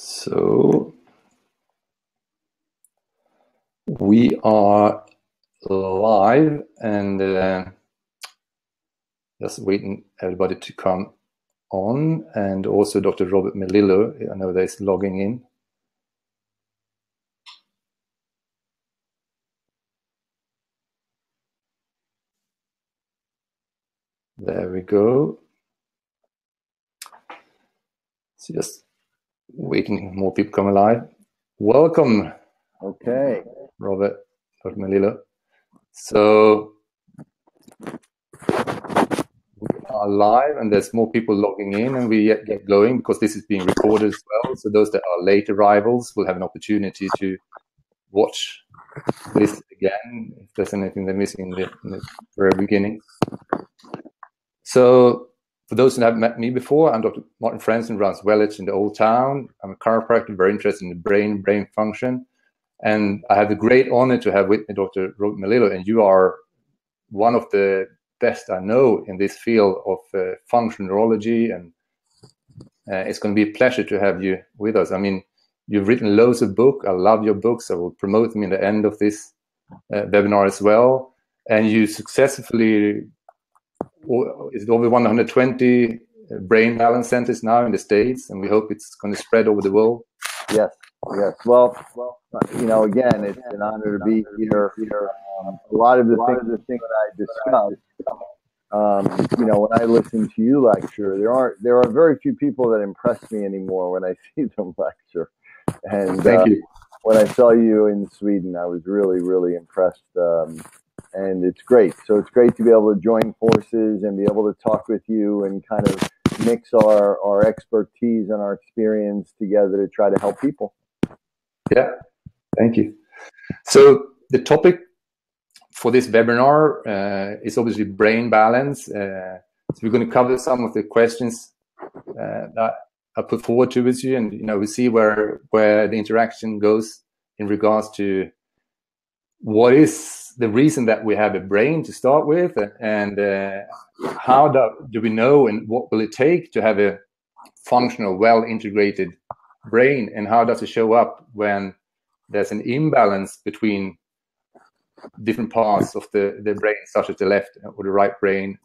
So we are live and uh, just waiting everybody to come on and also Dr. Robert Melillo, I know that is logging in. There we go. So just waiting more people come alive. Welcome. Okay. Robert. Melillo. So we are live and there's more people logging in and we get going because this is being recorded as well. So those that are late arrivals will have an opportunity to watch this again if there's anything they're missing in the, in the very beginning. So for those who haven't met me before, I'm Dr. Martin Frandsen, runs Wellage in the Old Town. I'm a chiropractor, very interested in the brain, brain function. And I have the great honor to have with me Dr. Robert Melillo, and you are one of the best I know in this field of uh, functional neurology. And uh, it's going to be a pleasure to have you with us. I mean, you've written loads of books. I love your books. I will promote them in the end of this uh, webinar as well. And you successfully, is it over 120 brain balance centers now in the States, and we hope it's going to spread over the world. Yes, yes. Well, well, you know, again, it's an honor to be here. Um, a lot of the things, the things that I discussed, um, you know, when I listen to you lecture, there aren't there are very few people that impress me anymore when I see them lecture. And thank uh, you. When I saw you in Sweden, I was really, really impressed. Um, and it's great. So it's great to be able to join forces and be able to talk with you and kind of mix our, our expertise and our experience together to try to help people. Yeah, thank you. So the topic for this webinar uh, is obviously brain balance. Uh, so we're going to cover some of the questions uh, that I put forward to you, and you know we see where where the interaction goes in regards to what is the reason that we have a brain to start with, and uh, how do, do we know, and what will it take to have a functional, well integrated brain, and how does it show up when there's an imbalance between different parts of the, the brain, such as the left or the right brain,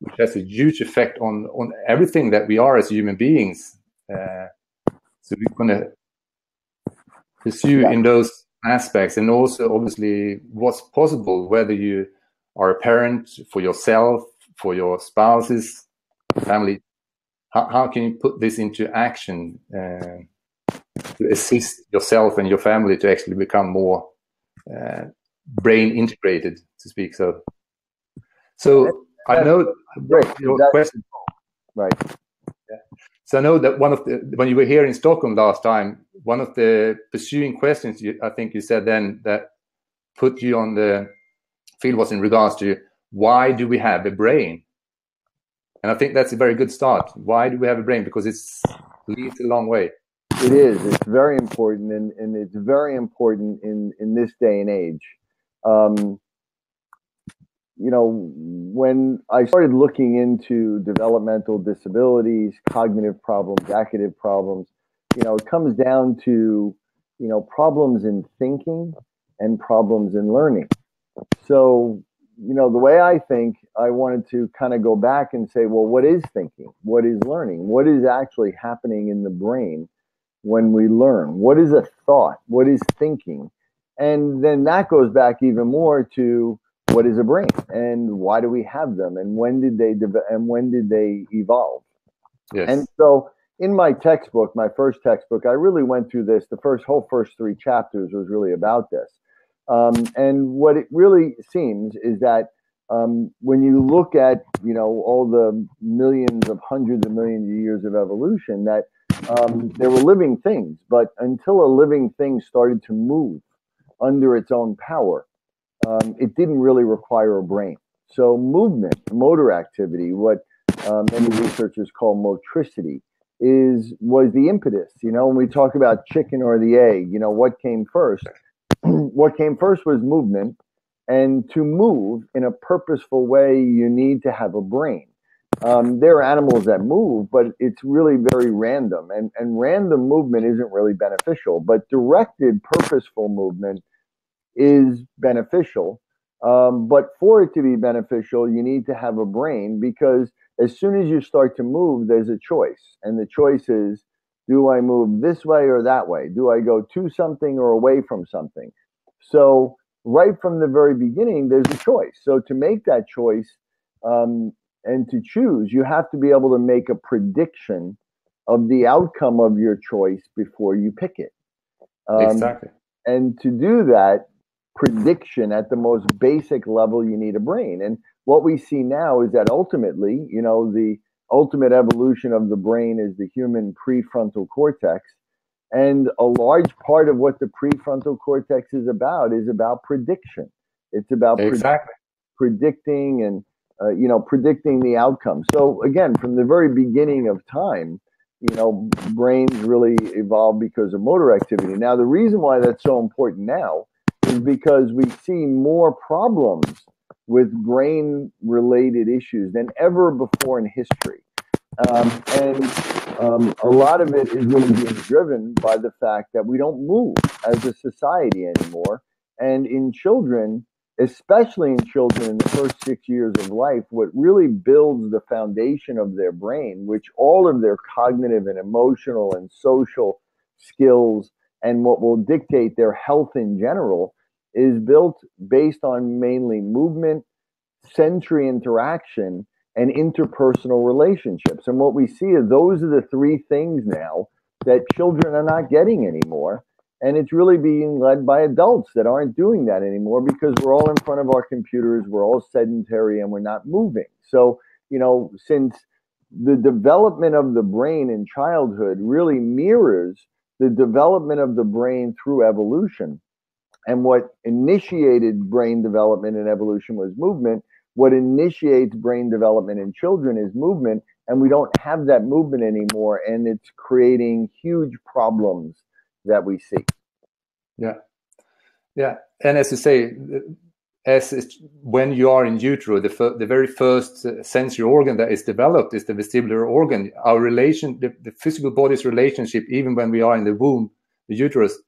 which has a huge effect on, on everything that we are as human beings. Uh, so we're going to pursue in those aspects and also obviously what's possible, whether you are a parent for yourself, for your spouses, family, how, how can you put this into action uh, to assist yourself and your family to actually become more uh, brain integrated, to speak. So, so I know your question. Right. Yeah. So I know that one of the when you were here in Stockholm last time, one of the pursuing questions you, I think you said then that put you on the field was in regards to why do we have a brain? And I think that's a very good start. Why do we have a brain? Because it's leads a long way. It is. It's very important, and, and it's very important in, in this day and age. Um, you know, when I started looking into developmental disabilities, cognitive problems, academic problems, you know, it comes down to, you know, problems in thinking and problems in learning. So, you know, the way I think, I wanted to kind of go back and say, well, what is thinking? What is learning? What is actually happening in the brain when we learn? What is a thought? What is thinking? And then that goes back even more to what is a brain and why do we have them and when did they de- and when did they evolve? Yes. And so in my textbook, my first textbook, I really went through this. The first whole first three chapters was really about this. Um, and what it really seems is that um, when you look at you know all the millions of hundreds of millions of years of evolution, that um, there were living things, but until a living thing started to move under its own power, um, it didn't really require a brain. So movement, motor activity, what uh, many researchers call motricity, is was the impetus. You know, when we talk about chicken or the egg, you know, what came first? what came first was movement, and to move in a purposeful way, you need to have a brain. Um, there are animals that move, but it's really very random, and and random movement isn't really beneficial. But directed, purposeful movement is beneficial. Um, but for it to be beneficial, you need to have a brain because as soon as you start to move, there's a choice, and the choice is do I move this way or that way? Do I go to something or away from something? So, right from the very beginning, there's a choice. So, to make that choice um, and to choose, you have to be able to make a prediction of the outcome of your choice before you pick it. Um, exactly. And to do that prediction at the most basic level, you need a brain. And what we see now is that ultimately, you know, the ultimate evolution of the brain is the human prefrontal cortex. And a large part of what the prefrontal cortex is about is about prediction. It's about exactly. predicting and uh, you know predicting the outcome. So again, from the very beginning of time, you know, brains really evolved because of motor activity. Now, the reason why that's so important now is because we see more problems with brain related issues than ever before in history. Um, and um, a lot of it is really being driven by the fact that we don't move as a society anymore. And in children, especially in children in the first six years of life, what really builds the foundation of their brain, which all of their cognitive and emotional and social skills and what will dictate their health in general is built based on mainly movement, sensory interaction, and interpersonal relationships. And what we see is those are the three things now that children are not getting anymore. And it's really being led by adults that aren't doing that anymore because we're all in front of our computers, we're all sedentary, and we're not moving. So, you know, since the development of the brain in childhood really mirrors the development of the brain through evolution, and what initiated brain development and evolution was movement. What initiates brain development in children is movement. And we don't have that movement anymore. And it's creating huge problems that we see. Yeah. Yeah. And as you say, as when you are in utero, the, the very first uh, sensory organ that is developed is the vestibular organ. Our relation, the, the physical body's relationship, even when we are in the womb, the uterus,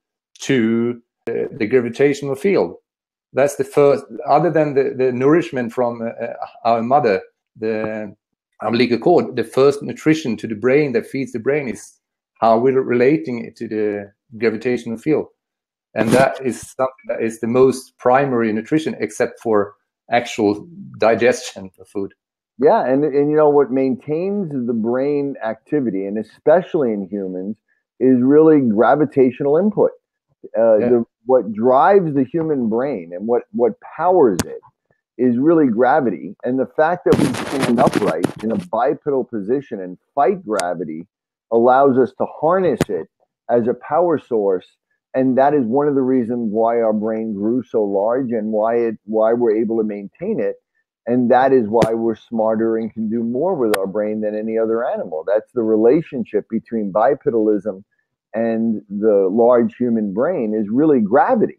to the, gravitational field. That's the first, other than the, the nourishment from uh, our mother, the umbilical cord, the first nutrition to the brain that feeds the brain is how we're relating it to the gravitational field. And that is something that is the most primary nutrition, except for actual digestion of food. Yeah, and and you know what maintains the brain activity, and especially in humans, is really gravitational input. Uh, yeah. the, what drives the human brain and what, what powers it is really gravity. And the fact that we stand upright in a bipedal position and fight gravity allows us to harness it as a power source. And that is one of the reasons why our brain grew so large and why it why we're able to maintain it. And that is why we're smarter and can do more with our brain than any other animal. That's the relationship between bipedalism and the large human brain is really gravity.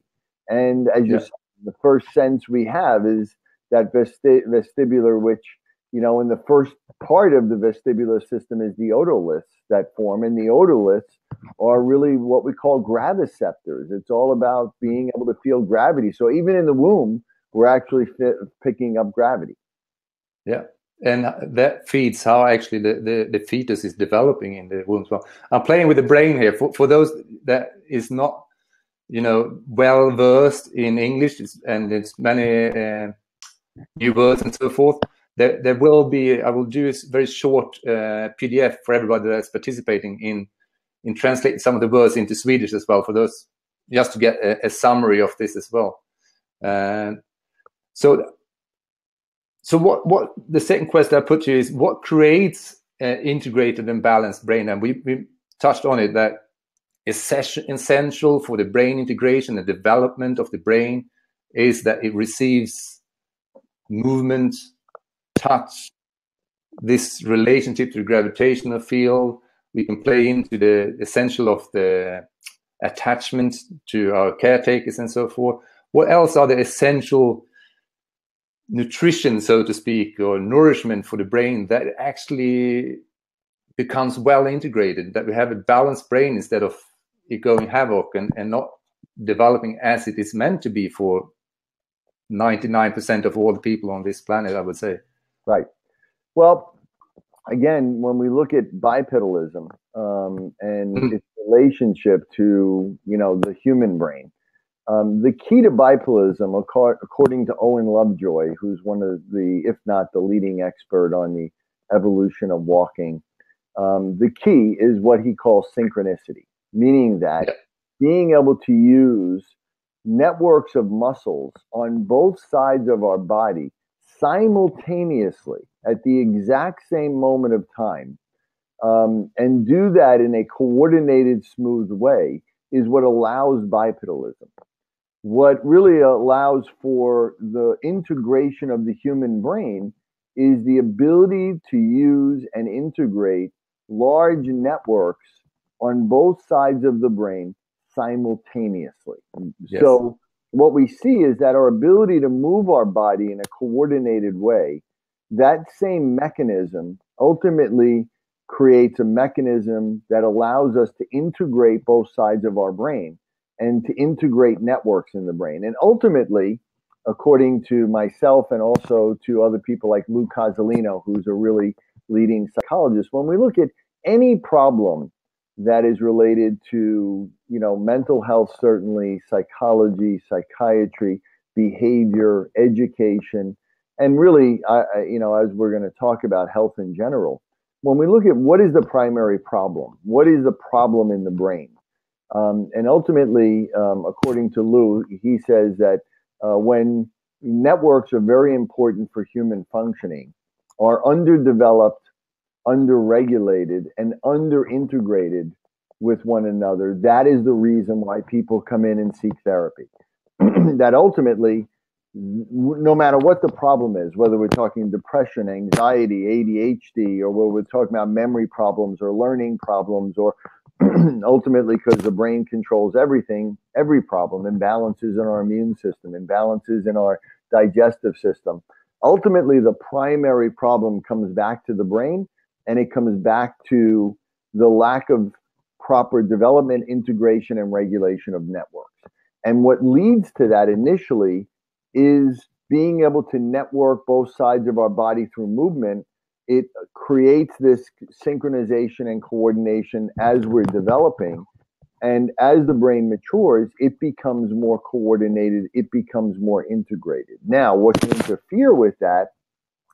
And as yeah. you said, the first sense we have is that vesti- vestibular, which, you know, in the first part of the vestibular system is the otoliths that form. And the otoliths are really what we call graviceptors. It's all about being able to feel gravity. So even in the womb, we're actually fit, picking up gravity. Yeah and that feeds how actually the, the, the, fetus is developing in the womb. So I'm playing with the brain here. For, for those that is not, you know, well versed in English and it's many uh, new words and so forth, there, there will be, I will do a very short uh, PDF for everybody that's participating in, in translating some of the words into Swedish as well for those, just to get a, a summary of this as well. Uh, so so what what the second question I put to you is what creates an integrated and balanced brain? And we, we touched on it that essential for the brain integration and development of the brain is that it receives movement, touch, this relationship to the gravitational field. We can play into the essential of the attachment to our caretakers and so forth. What else are the essential nutrition, so to speak, or nourishment for the brain that actually becomes well integrated, that we have a balanced brain instead of it going havoc and, and not developing as it is meant to be for 99% of all the people on this planet, I would say. Right. Well, again, when we look at bipedalism um, and mm. its relationship to, you know, the human brain, um, the key to bipedalism, according to Owen Lovejoy, who's one of the, if not the leading expert on the evolution of walking, um, the key is what he calls synchronicity, meaning that yeah. being able to use networks of muscles on both sides of our body simultaneously at the exact same moment of time um, and do that in a coordinated, smooth way is what allows bipedalism. What really allows for the integration of the human brain is the ability to use and integrate large networks on both sides of the brain simultaneously. Yes. So, what we see is that our ability to move our body in a coordinated way, that same mechanism ultimately creates a mechanism that allows us to integrate both sides of our brain and to integrate networks in the brain. And ultimately, according to myself and also to other people like Lou Cozolino, who's a really leading psychologist, when we look at any problem that is related to, you know, mental health, certainly, psychology, psychiatry, behavior, education, and really, I, you know, as we're going to talk about health in general, when we look at what is the primary problem, what is the problem in the brain, um, and ultimately, um, according to Lou, he says that uh, when networks are very important for human functioning, are underdeveloped, underregulated, and underintegrated with one another, that is the reason why people come in and seek therapy. that ultimately, no matter what the problem is, whether we're talking depression, anxiety, ADHD, or whether we're talking about memory problems or learning problems or ultimately because the brain controls everything, every problem, imbalances in our immune system, imbalances in our digestive system. Ultimately, the primary problem comes back to the brain and it comes back to the lack of proper development, integration, and regulation of networks. And what leads to that initially is being able to network both sides of our body through movement it creates this synchronization and coordination as we're developing. And as the brain matures, it becomes more coordinated, it becomes more integrated. Now, what can interfere with that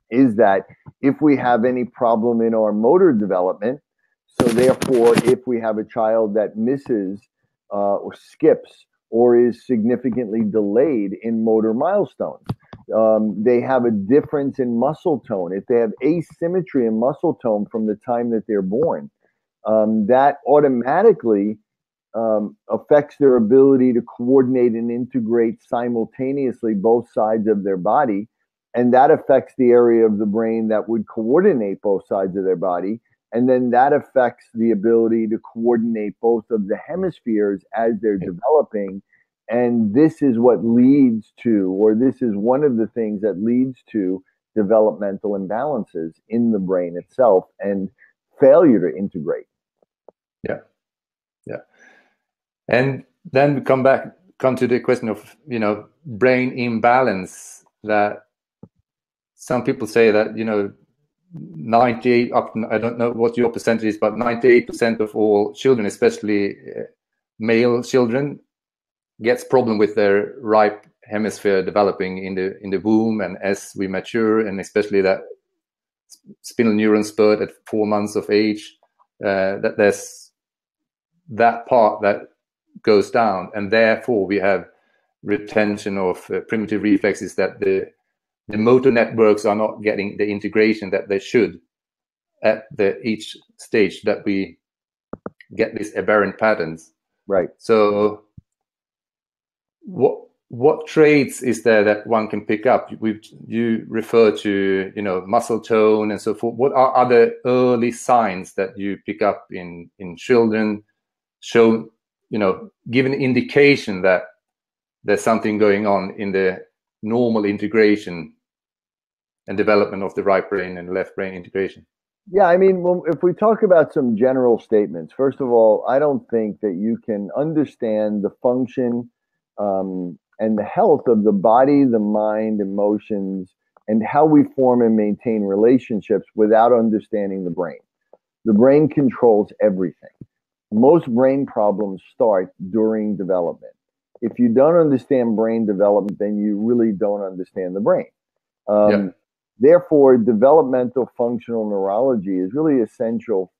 is that if we have any problem in our motor development, so therefore, if we have a child that misses uh, or skips or is significantly delayed in motor milestones, um, they have a difference in muscle tone, if they have asymmetry in muscle tone from the time that they're born, um, that automatically um, affects their ability to coordinate and integrate simultaneously both sides of their body. And that affects the area of the brain that would coordinate both sides of their body. And then that affects the ability to coordinate both of the hemispheres as they're developing and this is what leads to, or this is one of the things that leads to developmental imbalances in the brain itself and failure to integrate. Yeah. Yeah. And then we come back, come to the question of, you know, brain imbalance that some people say that, you know, 98 up, I don't know what your percentage is, but 98% of all children, especially uh, male children, gets problem with their right hemisphere developing in the in the womb and as we mature and especially that spindle neuron spurt at four months of age uh, that there's that part that goes down and therefore we have retention of uh, primitive reflexes that the the motor networks are not getting the integration that they should at the each stage that we get these aberrant patterns. Right. So what what traits is there that one can pick up? We you refer to you know muscle tone and so forth. What are other early signs that you pick up in in children? Show you know give an indication that there's something going on in the normal integration and development of the right brain and left brain integration? Yeah, I mean, well, if we talk about some general statements, first of all, I don't think that you can understand the function um, and the health of the body, the mind, emotions, and how we form and maintain relationships without understanding the brain. The brain controls everything. Most brain problems start during development. If you don't understand brain development, then you really don't understand the brain. Um, yeah. Therefore, developmental functional neurology is really essential,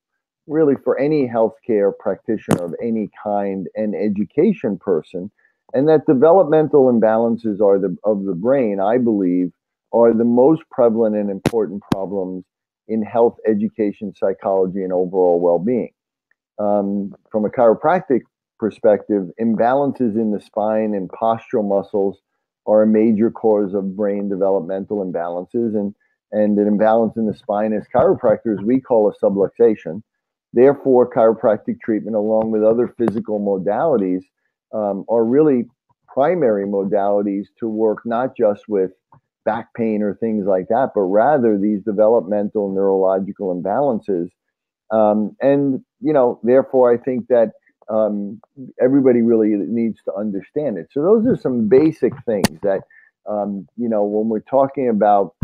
really, for any healthcare practitioner of any kind and education person. And that developmental imbalances are the, of the brain, I believe, are the most prevalent and important problems in health, education, psychology, and overall well being. Um, from a chiropractic perspective, imbalances in the spine and postural muscles are a major cause of brain developmental imbalances. And, and an imbalance in the spine, as chiropractors, we call a subluxation. Therefore, chiropractic treatment, along with other physical modalities, um, are really primary modalities to work not just with back pain or things like that, but rather these developmental neurological imbalances. Um, and, you know, therefore, I think that um, everybody really needs to understand it. So those are some basic things that, um, you know, when we're talking about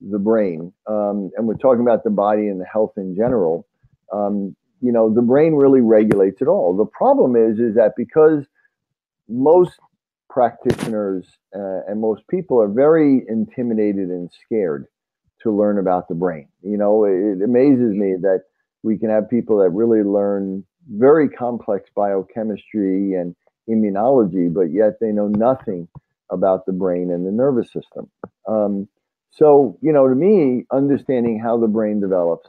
the brain um, and we're talking about the body and the health in general, um, you know, the brain really regulates it all. The problem is, is that because most practitioners uh, and most people are very intimidated and scared to learn about the brain. You know, it, it amazes me that we can have people that really learn very complex biochemistry and immunology, but yet they know nothing about the brain and the nervous system. Um, so, you know, to me, understanding how the brain develops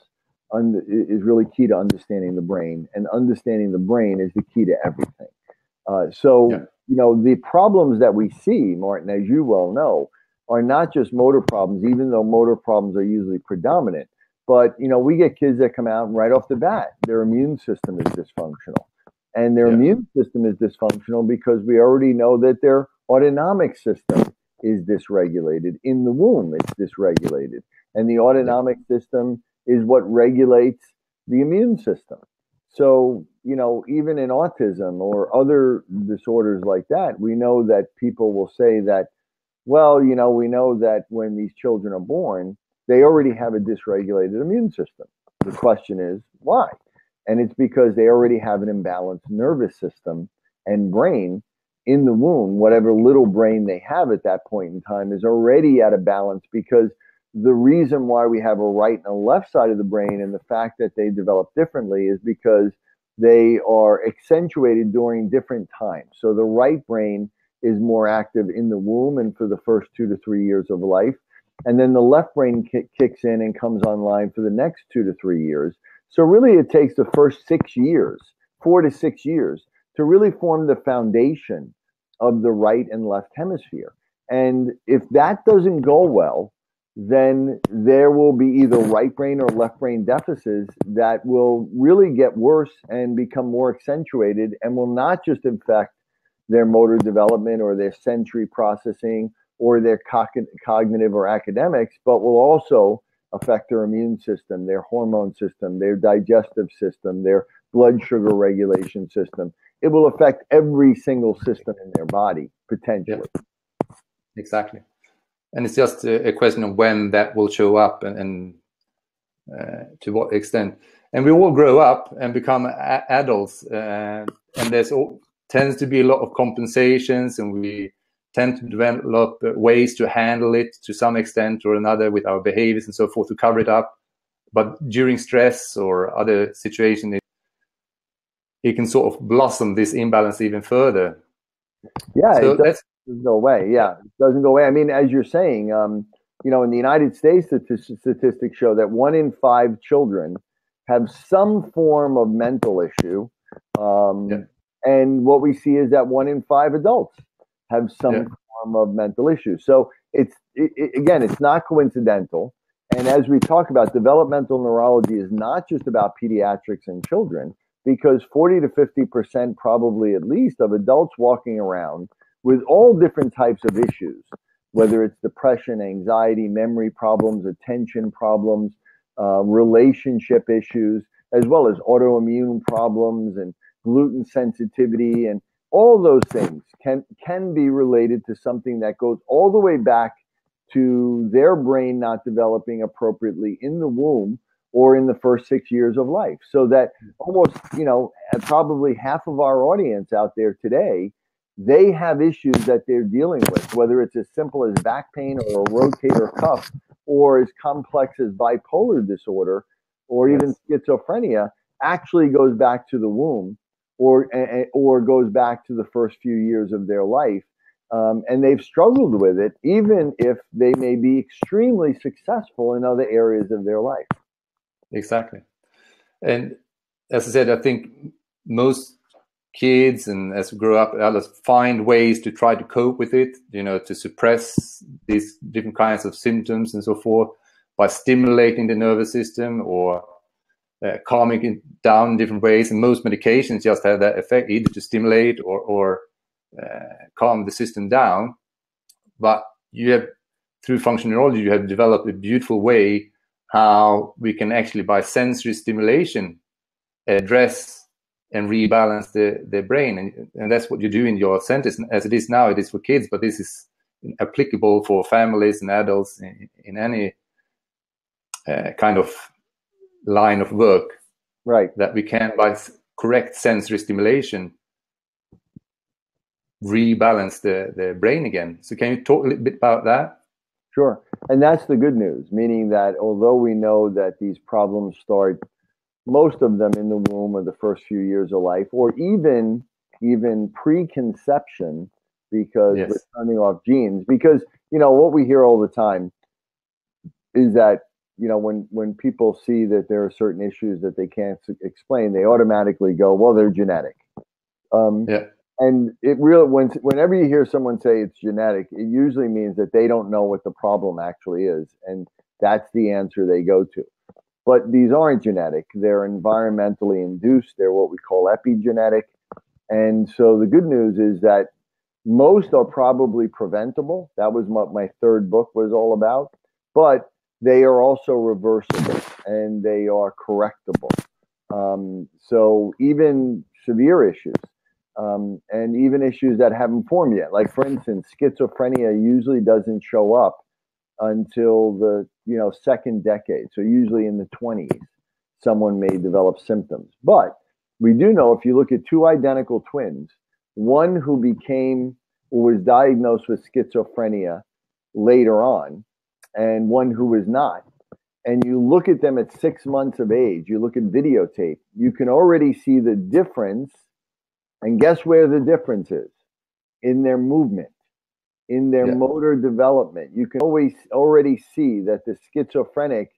un- is really key to understanding the brain, and understanding the brain is the key to everything. Uh, so, yeah. You know, the problems that we see, Martin, as you well know, are not just motor problems, even though motor problems are usually predominant. But you know, we get kids that come out right off the bat, their immune system is dysfunctional. And their yeah. immune system is dysfunctional because we already know that their autonomic system is dysregulated. In the womb, it's dysregulated. And the autonomic system is what regulates the immune system. So, you know, even in autism or other disorders like that, we know that people will say that, well, you know, we know that when these children are born, they already have a dysregulated immune system. The question is why? And it's because they already have an imbalanced nervous system and brain in the womb. Whatever little brain they have at that point in time is already out of balance because the reason why we have a right and a left side of the brain and the fact that they develop differently is because they are accentuated during different times. So the right brain is more active in the womb and for the first two to three years of life and then the left brain kicks in and comes online for the next two to three years. So really, it takes the first six years, four to six years, to really form the foundation of the right and left hemisphere. And if that doesn't go well, then there will be either right brain or left brain deficits that will really get worse and become more accentuated and will not just affect their motor development or their sensory processing or their cognitive or academics, but will also affect their immune system, their hormone system, their digestive system, their blood sugar regulation system. It will affect every single system in their body potentially. Yeah. Exactly. And it's just a, question of when that will show up and, and uh, to what extent. And we all grow up and become adults, uh, and there's all, tends to be a lot of compensations, and we tend to develop ways to handle it to some extent or another with our behaviors and so forth to cover it up. But during stress or other situations, it, it can sort of blossom this imbalance even further. Yeah, so does, doesn't go away. Yeah, it doesn't go away. I mean, as you're saying, um, you know, in the United States, statistics show that one in five children have some form of mental issue. Um, yeah. And what we see is that one in five adults have some yeah. form of mental issues. So it's it, it, again, it's not coincidental. And as we talk about, developmental neurology is not just about pediatrics and children, because 40 to 50 percent, probably at least, of adults walking around with all different types of issues whether it's depression, anxiety, memory problems, attention problems, uh, relationship issues, as well as autoimmune problems and gluten sensitivity and all those things can can be related to something that goes all the way back to their brain not developing appropriately in the womb or in the first six years of life. So that almost, you know, probably half of our audience out there today, they have issues that they're dealing with, whether it's as simple as back pain or a rotator cuff or as complex as bipolar disorder or yes. even schizophrenia, actually goes back to the womb or or goes back to the first few years of their life um, and they've struggled with it even if they may be extremely successful in other areas of their life exactly and as i said i think most kids and as we grow up adults find ways to try to cope with it you know to suppress these different kinds of symptoms and so forth by stimulating the nervous system or uh, calming it down in different ways. And most medications just have that effect, either to stimulate or, or uh, calm the system down. But you have, through functional neurology, you have developed a beautiful way how we can actually, by sensory stimulation, address and rebalance the, the brain. And, and that's what you do in your centers. As it is now, it is for kids, but this is applicable for families and adults in, in any uh, kind of line of work. Right. That we can by correct sensory stimulation rebalance the the brain again. So can you talk a little bit about that? Sure. And that's the good news meaning that although we know that these problems start most of them in the womb or the first few years of life or even even preconception because yes. we're turning off genes. Because you know what we hear all the time is that you know when when people see that there are certain issues that they can't explain they automatically go well they're genetic. Um, yeah. and it really when whenever you hear someone say it's genetic it usually means that they don't know what the problem actually is and that's the answer they go to but these aren't genetic. They're environmentally induced. They're what we call epigenetic. And so the good news is that most are probably preventable. That was what my third book was all about. But they are also reversible and they are correctable. Um, so even severe issues um, and even issues that haven't formed yet, like for instance, schizophrenia usually doesn't show up until the you know second decade. So usually in the 20s, someone may develop symptoms. But we do know if you look at two identical twins, one who became or was diagnosed with schizophrenia later on and one who was not, and you look at them at six months of age, you look at videotape, you can already see the difference. And guess where the difference is? In their movement, in their yeah. motor development. You can always already see that the schizophrenic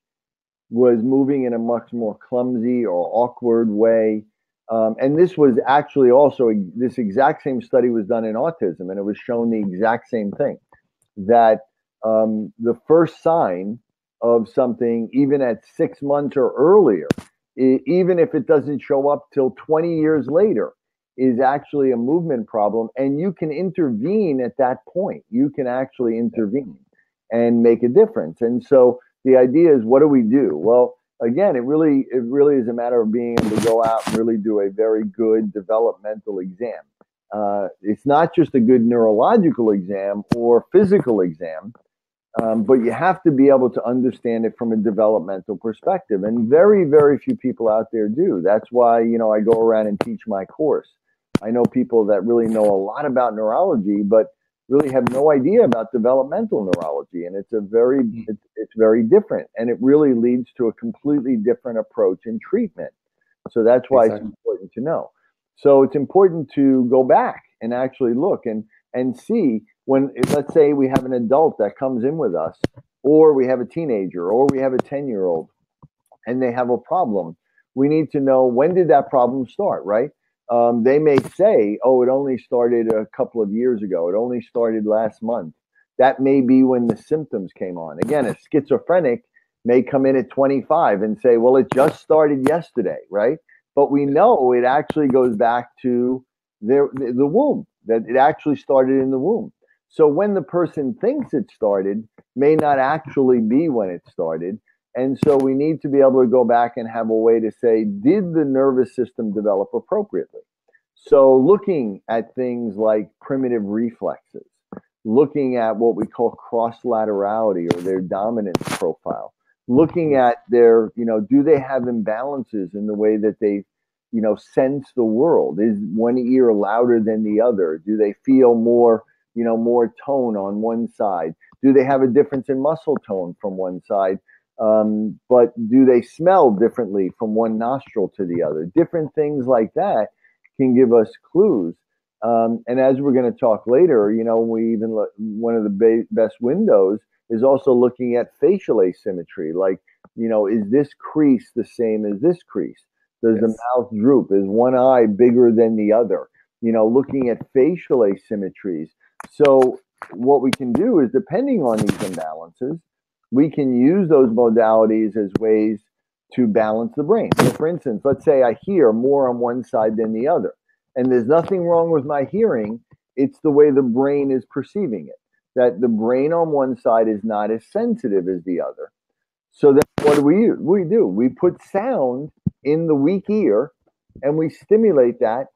was moving in a much more clumsy or awkward way. Um, and this was actually also this exact same study was done in autism, and it was shown the exact same thing that um, the first sign of something, even at six months or earlier, even if it doesn't show up till 20 years later, is actually a movement problem. And you can intervene at that point. You can actually intervene and make a difference. And so the idea is, what do we do? Well, again, it really it really is a matter of being able to go out and really do a very good developmental exam. Uh, it's not just a good neurological exam or physical exam. Um, but you have to be able to understand it from a developmental perspective. And very, very few people out there do. That's why, you know, I go around and teach my course. I know people that really know a lot about neurology, but really have no idea about developmental neurology. And it's a very, hmm. it's, it's very different. And it really leads to a completely different approach in treatment. So that's why exactly. it's important to know. So it's important to go back and actually look and, and see when let's say we have an adult that comes in with us or we have a teenager or we have a 10 year old and they have a problem we need to know when did that problem start right um, they may say oh it only started a couple of years ago. It only started last month. That may be when the symptoms came on. Again a schizophrenic may come in at 25 and say well it just started yesterday right? But we know it actually goes back to their, the womb that it actually started in the womb. So when the person thinks it started, may not actually be when it started. And so we need to be able to go back and have a way to say, did the nervous system develop appropriately? So looking at things like primitive reflexes, looking at what we call cross laterality or their dominance profile, looking mm-hmm. at their, you know, do they have imbalances in the way that they, you know, sense the world? Is one ear louder than the other? Do they feel more, you know, more tone on one side? Do they have a difference in muscle tone from one side? Um, but do they smell differently from one nostril to the other? Different things like that can give us clues. Um, and as we're going to talk later, you know, we even look, one of the ba- best windows is also looking at facial asymmetry. Like, you know, is this crease the same as this crease? Does yes. the mouth droop? Is one eye bigger than the other? You know, looking at facial asymmetries. So, what we can do is, depending on these imbalances, we can use those modalities as ways to balance the brain. So, for instance, let's say I hear more on one side than the other, and there's nothing wrong with my hearing, it's the way the brain is perceiving it. That the brain on one side is not as sensitive as the other. So then what do we? We do. We put sound in the weak ear and we stimulate that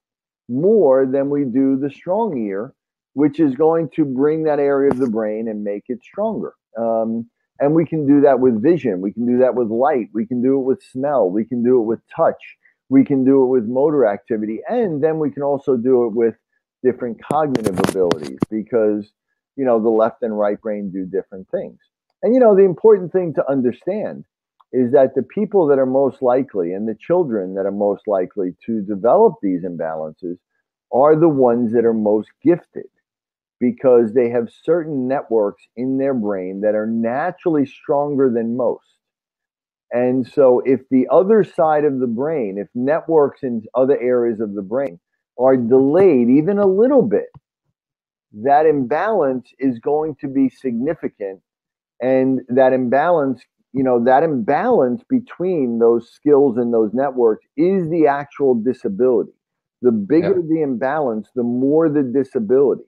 more than we do the strong ear, which is going to bring that area of the brain and make it stronger. Um, and we can do that with vision. We can do that with light. We can do it with smell. We can do it with touch. We can do it with motor activity. And then we can also do it with different cognitive abilities because, you know, the left and right brain do different things. And, you know, the important thing to understand is that the people that are most likely and the children that are most likely to develop these imbalances are the ones that are most gifted because they have certain networks in their brain that are naturally stronger than most. And so, if the other side of the brain, if networks in other areas of the brain are delayed even a little bit, that imbalance is going to be significant. And that imbalance, you know, that imbalance between those skills and those networks is the actual disability. The bigger yeah. the imbalance, the more the disability.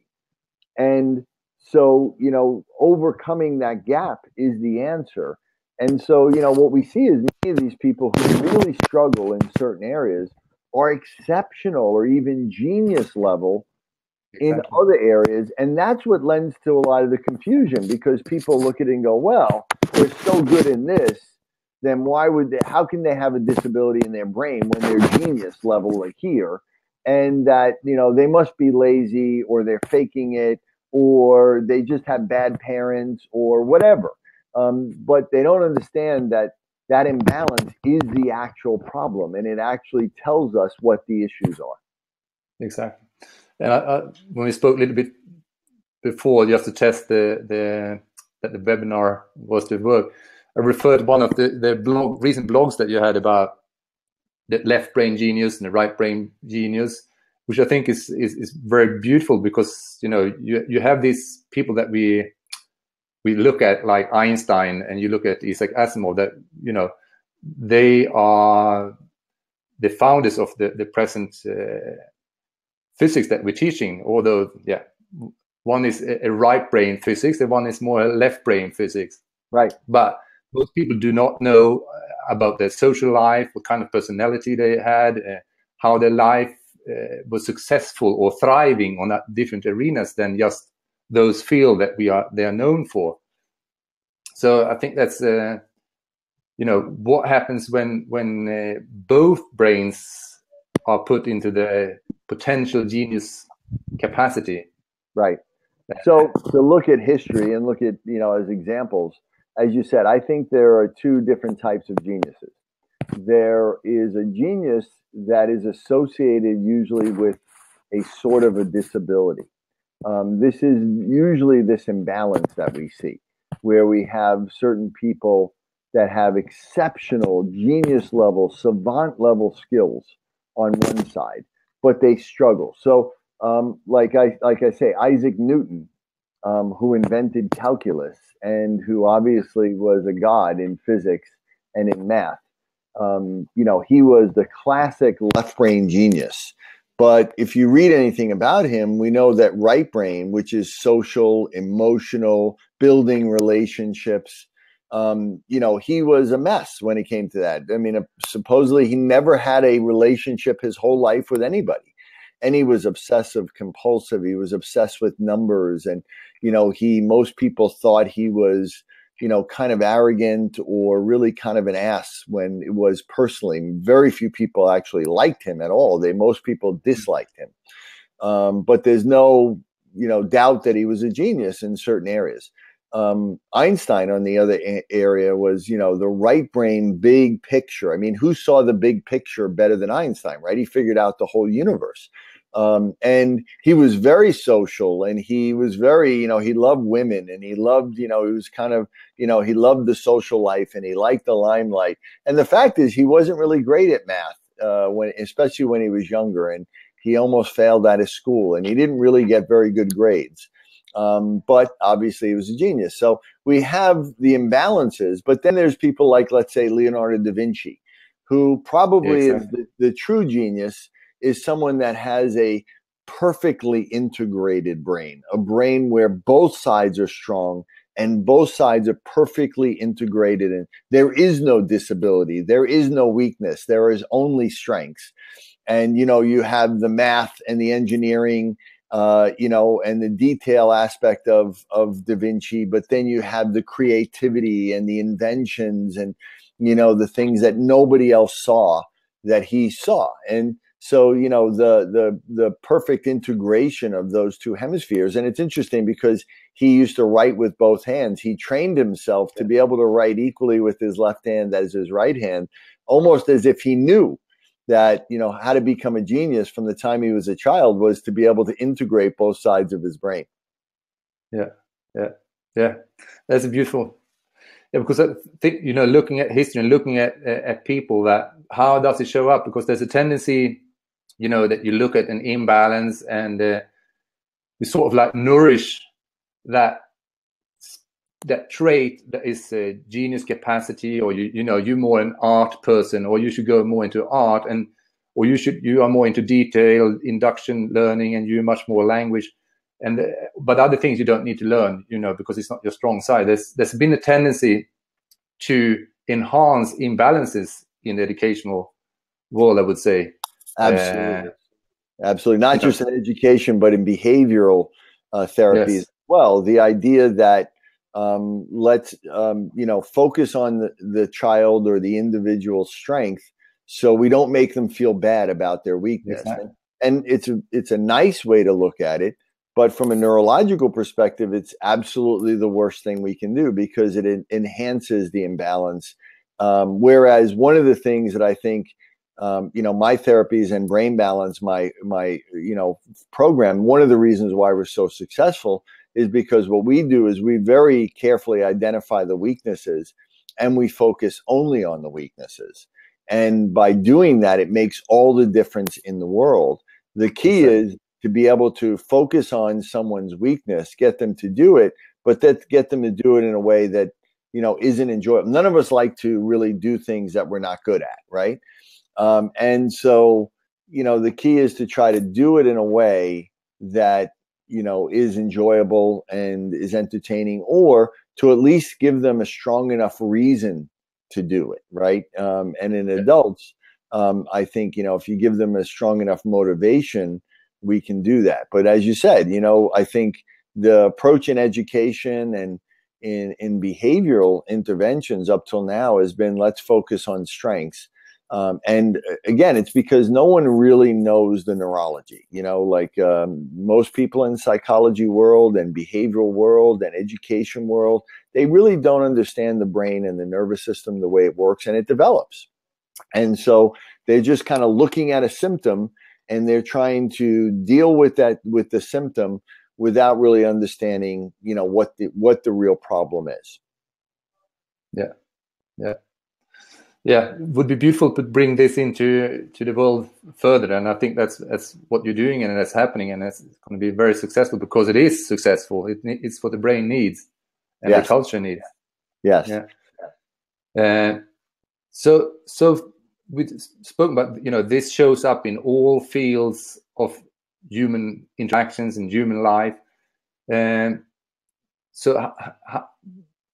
And so, you know, overcoming that gap is the answer. And so, you know, what we see is many of these people who really struggle in certain areas are exceptional or even genius level exactly. in other areas. And that's what lends to a lot of the confusion because people look at it and go, well, they're so good in this. Then why would they, how can they have a disability in their brain when they're genius level like here? And that, you know, they must be lazy or they're faking it or they just have bad parents or whatever. Um, but they don't understand that that imbalance is the actual problem and it actually tells us what the issues are. Exactly. And I, I, when we spoke a little bit before, just to test the, the that the webinar was to work, I referred one of the, the blog, recent blogs that you had about the left brain genius and the right brain genius which I think is, is, is very beautiful because you know you you have these people that we we look at like Einstein and you look at Isaac Asimov that you know they are the founders of the the present uh, physics that we're teaching. Although yeah, one is a, a right brain physics, the one is more a left brain physics. Right, but most people do not know about their social life, what kind of personality they had, uh, how their life uh, was successful or thriving on different arenas than just those fields that we are they are known for. So I think that's uh, you know what happens when when uh, both brains are put into the potential genius capacity. Right. So to look at history and look at you know as examples, as you said, I think there are two different types of geniuses. There is a genius that is associated usually with a sort of a disability. Um, this is usually this imbalance that we see, where we have certain people that have exceptional genius level, savant level skills on one side, but they struggle. So, um, like I like I say, Isaac Newton, um, who invented calculus and who obviously was a god in physics and in math, um, you know, he was the classic left brain genius. But if you read anything about him, we know that right brain, which is social, emotional, building relationships, um, you know, he was a mess when it came to that. I mean, uh, supposedly he never had a relationship his whole life with anybody. And he was obsessive compulsive. He was obsessed with numbers. And, you know, he, most people thought he was, you know, kind of arrogant or really kind of an ass when it was personally. Very few people actually liked him at all. They most people disliked him. Um, but there's no, you know, doubt that he was a genius in certain areas. Um, Einstein, on the other a- area, was you know the right brain, big picture. I mean, who saw the big picture better than Einstein? Right? He figured out the whole universe. Um, and he was very social and he was very you know he loved women and he loved you know he was kind of you know he loved the social life and he liked the limelight. And the fact is he wasn't really great at math uh, when especially when he was younger and he almost failed out of school and he didn't really get very good grades. Um, but obviously he was a genius. So we have the imbalances but then there's people like let's say leonardo da vinci who probably exactly. is the, the true genius is someone that has a perfectly integrated brain, a brain where both sides are strong and both sides are perfectly integrated and there is no disability there is no weakness there is only strengths. And you know you have the math and the engineering uh, you know and the detail aspect of of da vinci but then you have the creativity and the inventions and you know the things that nobody else saw that he saw. And so you know the the the perfect integration of those two hemispheres. And it's interesting because he used to write with both hands. He trained himself to be able to write equally with his left hand as his right hand almost as if he knew that you know how to become a genius from the time he was a child was to be able to integrate both sides of his brain. Yeah. Yeah. Yeah. That's beautiful. Yeah, because I think you know, looking at history and looking at at people, that how does it show up? Because there's a tendency you know that you look at an imbalance and uh, we sort of like nourish that that trait that is a genius capacity or you you know you're more an art person or you should go more into art and or you should you are more into detail induction learning and you're much more language. And uh, but other things you don't need to learn you know because it's not your strong side. There's there's been a tendency to enhance imbalances in the educational world i would say Absolutely. Uh, Absolutely. Not just in education, but in behavioral uh, therapies yes. as well. The idea that um, let's, um, you know, focus on the, the child or the individual's strength so we don't make them feel bad about their weakness. Exactly. And it's a, it's a nice way to look at it. But from a neurological perspective, it's absolutely the worst thing we can do because it enhances the imbalance. Um, whereas one of the things that I think – um, you know my therapies and brain balance my my you know program one of the reasons why we're so successful is because what we do is we very carefully identify the weaknesses and we focus only on the weaknesses. And by doing that it makes all the difference in the world. The key is to be able to focus on someone's weakness get them to do it but that get them to do it in a way that you know isn't enjoyable. None of us like to really do things that we're not good at right um, and so, you know, the key is to try to do it in a way that, you know, is enjoyable and is entertaining, or to at least give them a strong enough reason to do it, right? Um, and in adults, um, I think, you know, if you give them a strong enough motivation, we can do that. But as you said, you know, I think the approach in education and in, in behavioral interventions up till now has been let's focus on strengths um, and uh, again, it's because no one really knows the neurology. You know, like um, most people in psychology world and behavioral world and education world, they really don't understand the brain and the nervous system the way it works and it develops. And so they're just kind of looking at a symptom and they're trying to deal with that with the symptom without really understanding, you know, what the what the real problem is. Yeah, yeah yeah, it would be beautiful to bring this into to the world further, and I think that's that's what you're doing, and that's happening, and it's going to be very successful because it is successful. It, it's what the brain needs and yes. the culture needs. Yes. Yeah. Uh, so so we spoke about you know this shows up in all fields of human interactions and human life. And so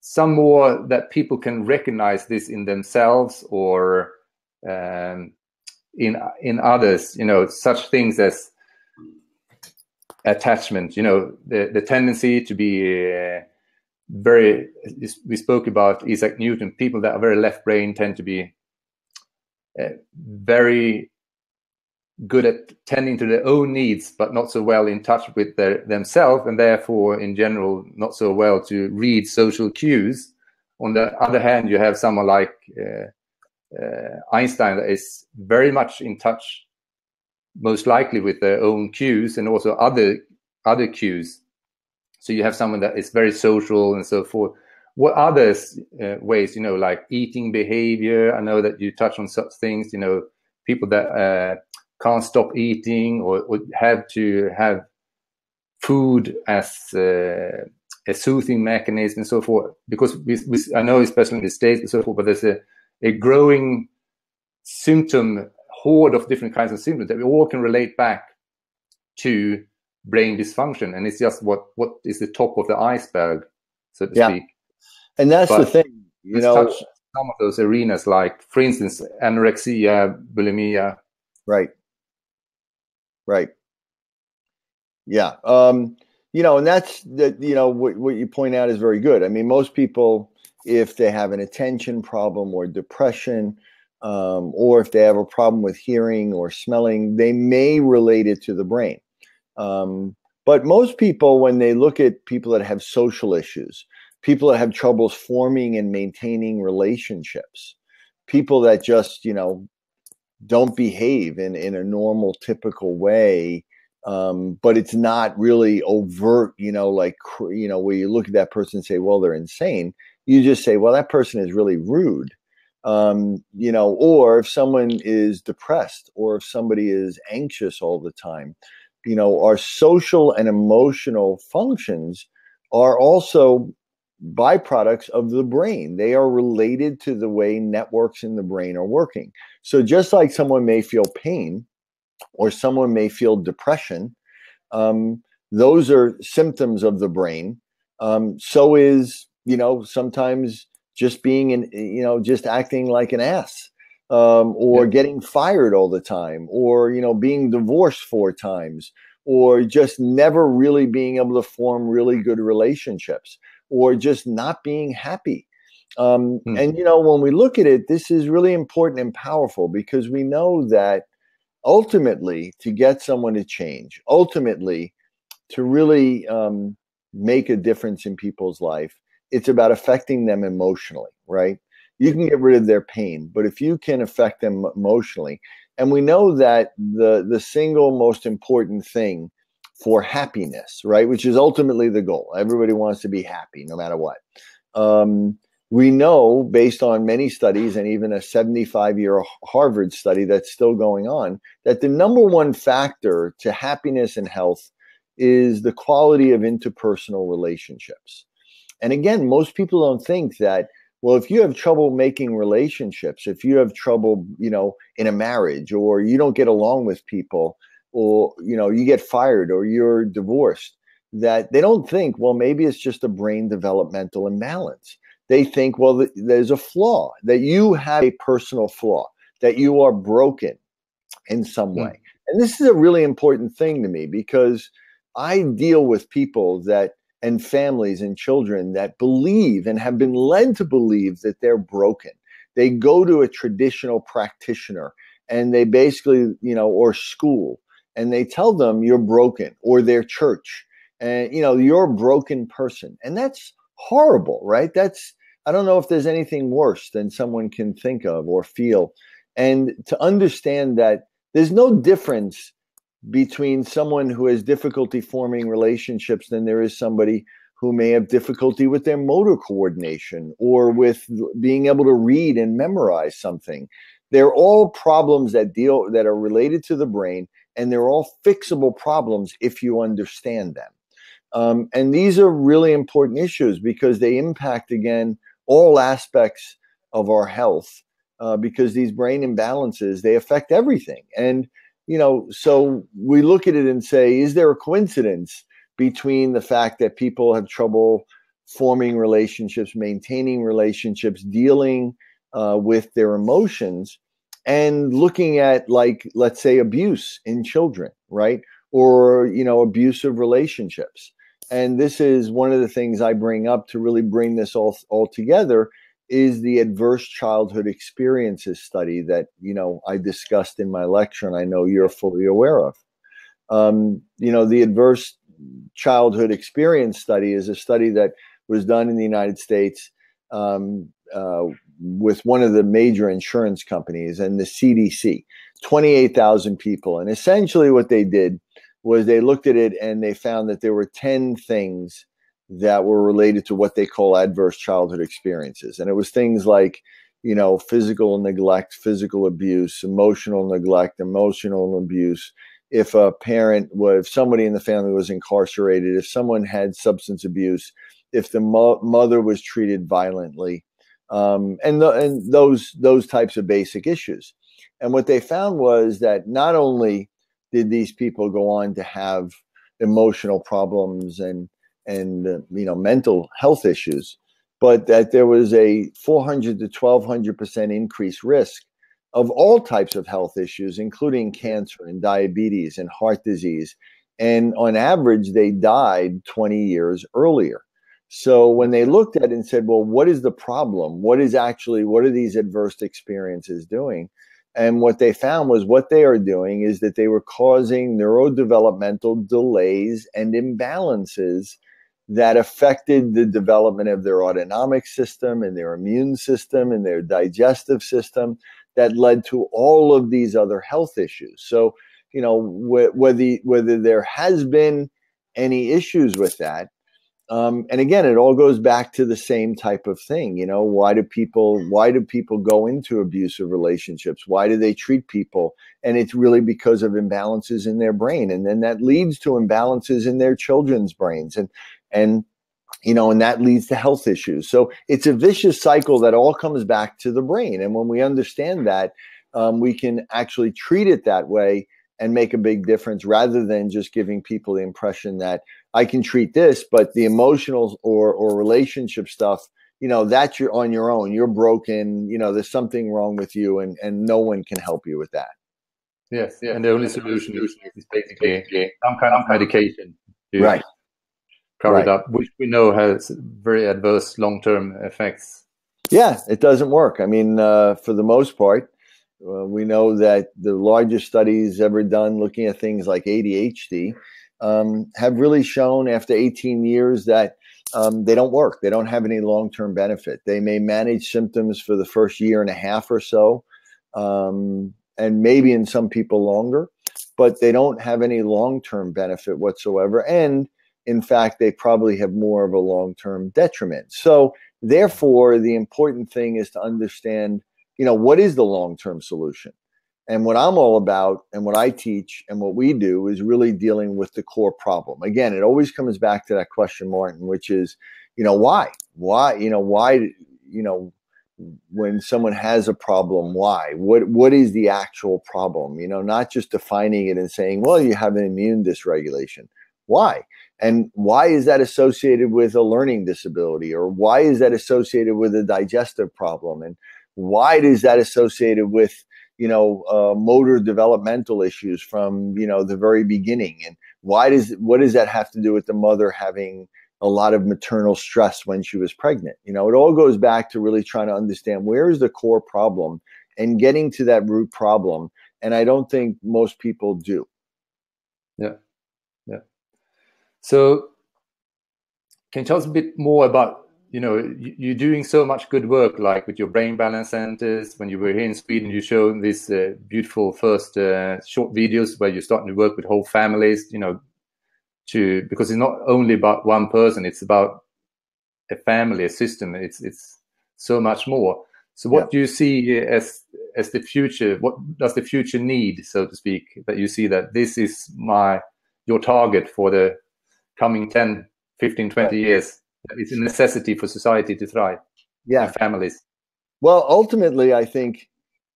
some more that people can recognize this in themselves or um, in in others. You know, such things as attachment. You know, the the tendency to be uh, very. We spoke about Isaac Newton. People that are very left brain tend to be uh, very good at tending to their own needs, but not so well in touch with their, themselves, and therefore, in general, not so well to read social cues. On the other hand, you have someone like uh, uh, Einstein that is very much in touch, most likely with their own cues and also other other cues. So you have someone that is very social and so forth. What other uh, ways, you know, like eating behavior? I know that you touch on such things. You know, people that uh, can't stop eating or, or have to have food as uh, a soothing mechanism and so forth. Because we, we, I know, especially in the States and so forth, but there's a, a growing symptom horde of different kinds of symptoms that we all can relate back to brain dysfunction. And it's just what, what is the top of the iceberg, so to yeah. speak. And that's but the thing, you know. some of those arenas, like, for instance, anorexia, bulimia. Right. Right. Yeah. Um, you know, and that's that, you know, what, what you point out is very good. I mean, most people, if they have an attention problem or depression, um, or if they have a problem with hearing or smelling, they may relate it to the brain. Um, but most people, when they look at people that have social issues, people that have troubles forming and maintaining relationships, people that just, you know, don't behave in, in a normal, typical way. Um, but it's not really overt, you know, like, you know, where you look at that person and say, well, they're insane. You just say, well, that person is really rude. Um, you know, or if someone is depressed or if somebody is anxious all the time, you know, our social and emotional functions are also byproducts of the brain. They are related to the way networks in the brain are working. So just like someone may feel pain or someone may feel depression, um, those are symptoms of the brain. Um, so is, you know, sometimes just being in, you know, just acting like an ass. Um, or yeah. getting fired all the time, or you know, being divorced four times, or just never really being able to form really good relationships or just not being happy. Um, hmm. And, you know, when we look at it, this is really important and powerful because we know that ultimately to get someone to change, ultimately to really um, make a difference in people's life, it's about affecting them emotionally, right? You can get rid of their pain, but if you can affect them emotionally, and we know that the the single most important thing for happiness, right? Which is ultimately the goal. Everybody wants to be happy no matter what. Um, we know, based on many studies and even a 75 year Harvard study that's still going on, that the number one factor to happiness and health is the quality of interpersonal relationships. And again, most people don't think that, well, if you have trouble making relationships, if you have trouble, you know, in a marriage or you don't get along with people, or you know you get fired or you're divorced that they don't think well maybe it's just a brain developmental imbalance. They think well th- there's a flaw that you have a personal flaw that you are broken in some hmm. way. And this is a really important thing to me because i deal with people that and families and children that believe and have been led to believe that they're broken. They go to a traditional practitioner and they basically you know or school and they tell them you're broken or their church and you know you're a broken person and that's horrible right? That's i don't know if there's anything worse than someone can think of or feel and to understand that there's no difference between someone who has difficulty forming relationships than there is somebody who may have difficulty with their motor coordination or with being able to read and memorize something. They're all problems that deal that are related to the brain and they're all fixable problems if you understand them. Um, and these are really important issues because they impact, again, all aspects of our health uh, because these brain imbalances, they affect everything. And you know, so we look at it and say, is there a coincidence between the fact that people have trouble forming relationships, maintaining relationships, dealing uh, with their emotions, and looking at, like, let's say, abuse in children, right? Or, you know, abusive relationships. And this is one of the things I bring up to really bring this all, all together is the adverse childhood experiences study that you know I discussed in my lecture, and I know you're fully aware of. Um, you know, the adverse childhood experience study is a study that was done in the United States um, uh, with one of the major insurance companies and the CDC. Twenty-eight thousand people, and essentially what they did was they looked at it and they found that there were ten things that were related to what they call adverse childhood experiences. And it was things like, you know, physical neglect, physical abuse, emotional neglect, emotional abuse. If a parent if somebody in the family was incarcerated, if someone had substance abuse, if the mo- mother was treated violently, um, and, the, and those those types of basic issues. And what they found was that not only did these people go on to have emotional problems and and uh, you know mental health issues, but that there was a 400 to 1200 percent increased risk of all types of health issues, including cancer and diabetes and heart disease. And on average, they died 20 years earlier. So when they looked at it and said, well, what is the problem? What is actually, what are these adverse experiences doing? And what they found was what they are doing is that they were causing neurodevelopmental delays and imbalances that affected the development of their autonomic system and their immune system and their digestive system that led to all of these other health issues. So, you know, wh- whether whether there has been any issues with that, um, and again, it all goes back to the same type of thing. You know, why do people why do people go into abusive relationships? Why do they treat people? And it's really because of imbalances in their brain, and then that leads to imbalances in their children's brains. And and you know and that leads to health issues so it's a vicious cycle that all comes back to the brain and when we understand that um, we can actually treat it that way and make a big difference rather than just giving people the impression that i can treat this but the emotional or or relationship stuff you know that's you're on your own you're broken you know there's something wrong with you and and no one can help you with that yes yeah and the only solution is basically some kind of medication right covered right. up, which we know has very adverse long term effects. Yeah, it doesn't work. I mean, uh, for the most part, uh, we know that the largest studies ever done looking at things like ADHD um, have really shown after 18 years that um, they don't work. They don't have any long term benefit. They may manage symptoms for the first year and a half or so, um, and maybe in some people longer, but they don't have any long term benefit whatsoever. And in fact, they probably have more of a long term detriment. So, therefore, the important thing is to understand, you know, what is the long term solution? And what I'm all about and what I teach and what we do is really dealing with the core problem. Again, it always comes back to that question, Martin, which is, you know, why? Why, you know, why, you know, when someone has a problem, why? What what is the actual problem? You know, not just defining it and saying, well, you have an immune dysregulation. Why? And why is that associated with a learning disability? Or why is that associated with a digestive problem? And why is that associated with, you know, uh, motor developmental issues from, you know, the very beginning? And why does, what does that have to do with the mother having a lot of maternal stress when she was pregnant? You know, it all goes back to really trying to understand where is the core problem and getting to that root problem. And I don't think most people do. Yeah. Yeah. So, can you tell us a bit more about you know you're doing so much good work, like with your brain balance centers. When you were here in Sweden, you showed these uh, beautiful first uh, short videos where you're starting to work with whole families. You know, to because it's not only about one person; it's about a family, a system. It's it's so much more. So, what yeah. do you see as as the future? What does the future need, so to speak? That you see that this is my your target for the coming 10, 15, 20 years. It's a necessity for society to thrive. Yeah. families. Well, ultimately, I think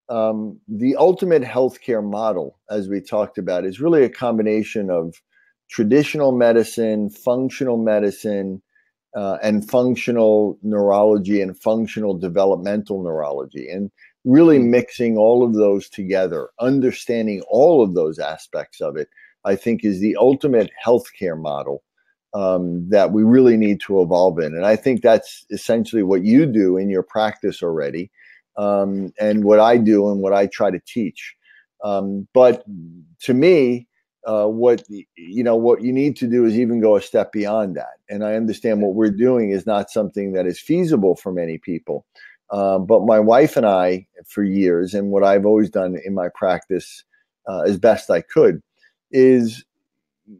um, the ultimate healthcare model, as we talked about, is really a combination of traditional medicine, functional medicine, uh, and functional neurology and functional developmental neurology. And really hmm. mixing all of those together, understanding all of those aspects of it, I think is the ultimate healthcare model um, that we really need to evolve in. And I think that's essentially what you do in your practice already, um, and what I do and what I try to teach. Um, but to me, uh, what you know, what you need to do is even go a step beyond that. And I understand what we're doing is not something that is feasible for many people. Um, but my wife and I, for years, and what I've always done in my practice uh, as best I could, is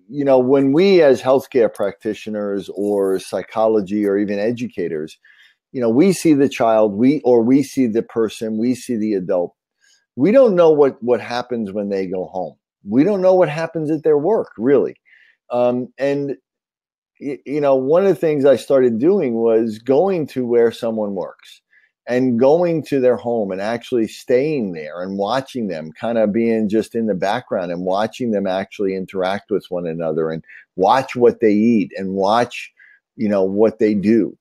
you know, when we as healthcare practitioners or psychology or even educators, you know, we see the child, we or we see the person, we see the adult. We don't know what what happens when they go home. We don't know what happens at their work, really. Um, and you know, one of the things I started doing was going to where someone works and going to their home and actually staying there and watching them kind of being just in the background and watching them actually interact with one another and watch what they eat and watch you know what they do.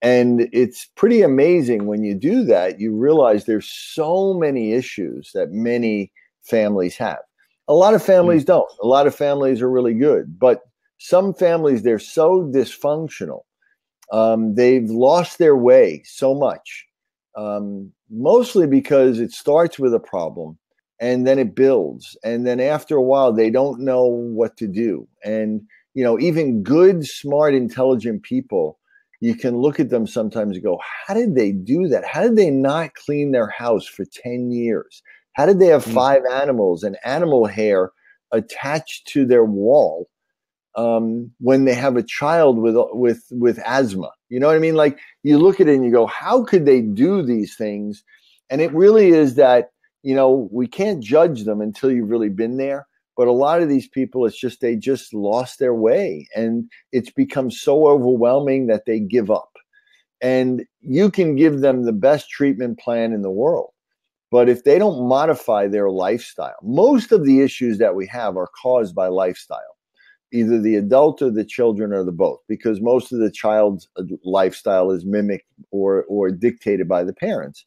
And it's pretty amazing when you do that you realize there's so many issues that many families have. A lot of families don't. A lot of families are really good but some families they're so dysfunctional um, they've lost their way so much um, mostly because it starts with a problem and then it builds and then after a while they don't know what to do. And you know even good smart intelligent people you can look at them sometimes and go how did they do that? How did they not clean their house for 10 years? How did they have mm. five animals and animal hair attached to their wall um, when they have a child with with with asthma. You know what I mean? Like you look at it and you go, how could they do these things? And it really is that you know we can't judge them until you've really been there. But a lot of these people, it's just they just lost their way, and it's become so overwhelming that they give up. And you can give them the best treatment plan in the world. But if they don't modify their lifestyle, most of the issues that we have are caused by lifestyle either the adult or the children or the both because most of the child's uh, lifestyle is mimicked or or dictated by the parents.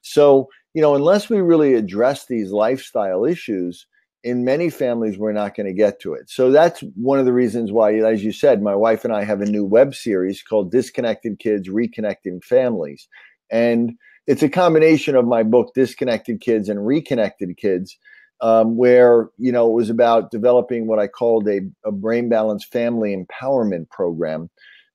So you know unless we really address these lifestyle issues in many families we're not going to get to it. So that's one of the reasons why as you said my wife and i have a new web series called disconnected kids reconnecting families. And it's a combination of my book disconnected kids and reconnected kids um, where you know it was about developing what I called a, a brain balance family empowerment program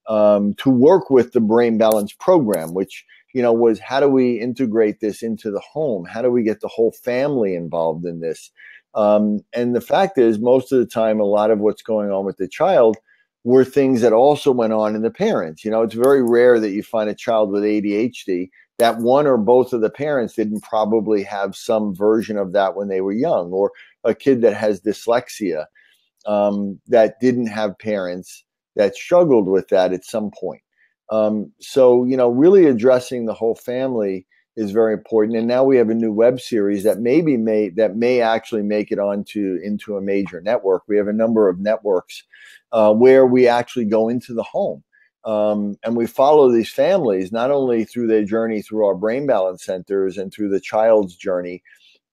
um, to work with the brain balance program, which you know was how do we integrate this into the home? How do we get the whole family involved in this? Um, and the fact is, most of the time, a lot of what's going on with the child were things that also went on in the parents. You know, it's very rare that you find a child with ADHD that one or both of the parents didn't probably have some version of that when they were young, or a kid that has dyslexia um, that didn't have parents that struggled with that at some point. Um, so, you know, really addressing the whole family is very important. And now we have a new web series that maybe may that may actually make it onto into a major network. We have a number of networks uh, where we actually go into the home um, and we follow these families not only through their journey through our brain balance centers and through the child's journey,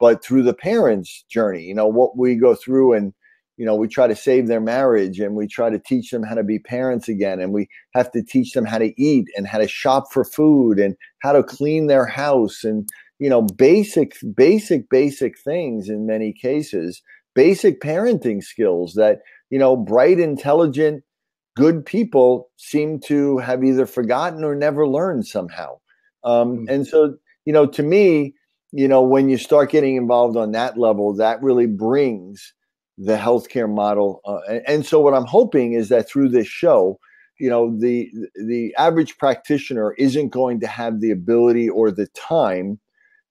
but through the parents' journey. You know, what we go through and you know, we try to save their marriage and we try to teach them how to be parents again. And we have to teach them how to eat and how to shop for food and how to clean their house and, you know, basic, basic, basic things in many cases, basic parenting skills that, you know, bright, intelligent, good people seem to have either forgotten or never learned somehow. Um, mm-hmm. And so, you know, to me, you know, when you start getting involved on that level, that really brings the healthcare model. Uh, and, and so, what I'm hoping is that through this show, you know, the the average practitioner isn't going to have the ability or the time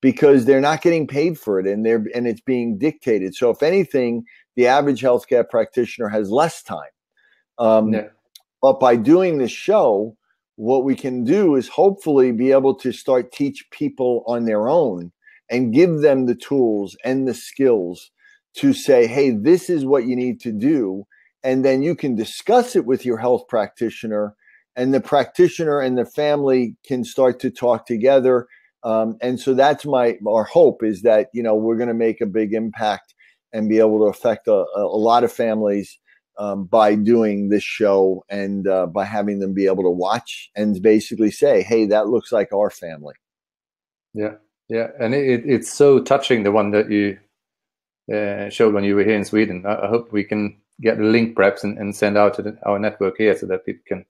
because they're not getting paid for it, and they're and it's being dictated. So, if anything, the average healthcare practitioner has less time. Um. But by doing this show, what we can do is hopefully be able to start teach people on their own and give them the tools and the skills to say, hey, this is what you need to do. And then you can discuss it with your health practitioner, and the practitioner and the family can start to talk together. Um, and so that's my our hope is that you know we're going to make a big impact and be able to affect a, a lot of families um, by doing this show and uh, by having them be able to watch and basically say, "Hey, that looks like our family." Yeah, yeah, and it, it's so touching the one that you uh, showed when you were here in Sweden. I, I hope we can get the link perhaps and, and send out to the, our network here so that people can.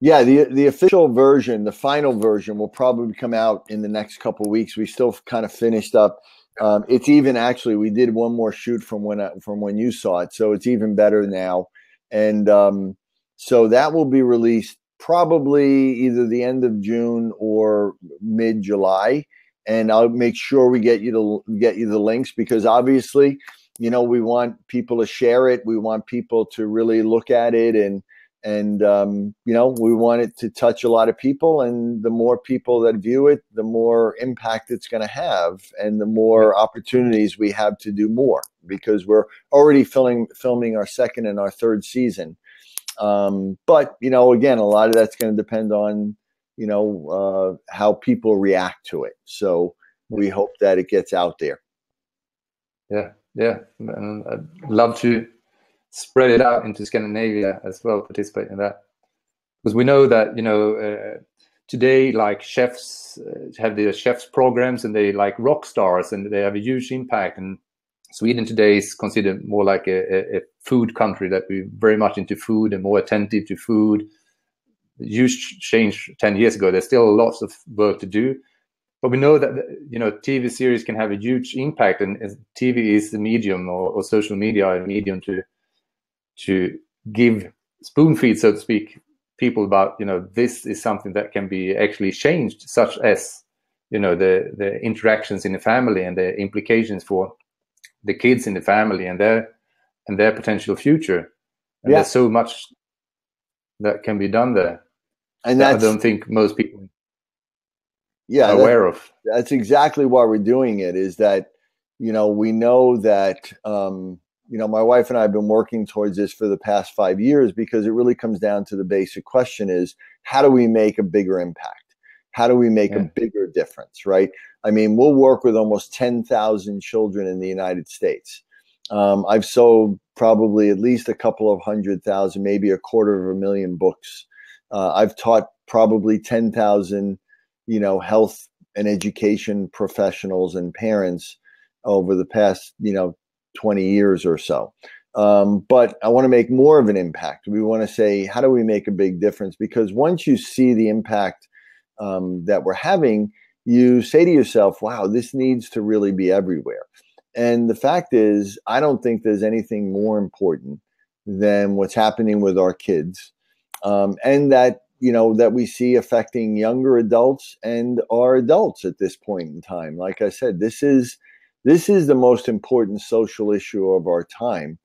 Yeah, the the official version, the final version, will probably come out in the next couple weeks. We still kind of finished up um, it's even actually we did one more shoot from when I, from when you saw it, so it's even better now. And um, so that will be released probably either the end of June or mid July. And I'll make sure we get you to get you the links because obviously, you know, we want people to share it. We want people to really look at it and and um, you know we want it to touch a lot of people and the more people that view it the more impact it's going to have and the more opportunities we have to do more because we're already filming filming our second and our third season. Um, but you know again a lot of that's going to depend on you know uh, how people react to it. So we hope that it gets out there. Yeah yeah. And i'd love to spread it out into Scandinavia as well, participate in that. Because we know that, you know, uh, today, like chefs uh, have their chefs programs and they like rock stars and they have a huge impact. And Sweden today is considered more like a, a, food country that we're very much into food and more attentive to food. Huge change 10 years ago. There's still lots of work to do but we know that you know TV series can have a huge impact, and TV is the medium or, or social media a medium to to give spoon feed, so to speak, people about you know this is something that can be actually changed, such as you know the the interactions in the family and the implications for the kids in the family and their and their potential future. And yeah. there's so much that can be done there. And that I don't think most people yeah, are aware of. That's exactly why we're doing it. Is that you know we know that um, you know, my wife and I have been working towards this for the past five years because it really comes down to the basic question is how do we make a bigger impact? How do we make yeah. a bigger difference, right? I mean, we'll work with almost 10,000 children in the United States. Um, I've sold probably at least a couple of hundred thousand, maybe a quarter of a million books. Uh, I've taught probably 10,000, you know, health and education professionals and parents over the past, you know, 20 years or so. Um, but I want to make more of an impact. We want to say, how do we make a big difference? Because once you see the impact um, that we're having, you say to yourself, wow, this needs to really be everywhere. And the fact is, I don't think there's anything more important than what's happening with our kids. Um, and that, you know, that we see affecting younger adults and our adults at this point in time. Like I said, this is this is the most important social issue of our time.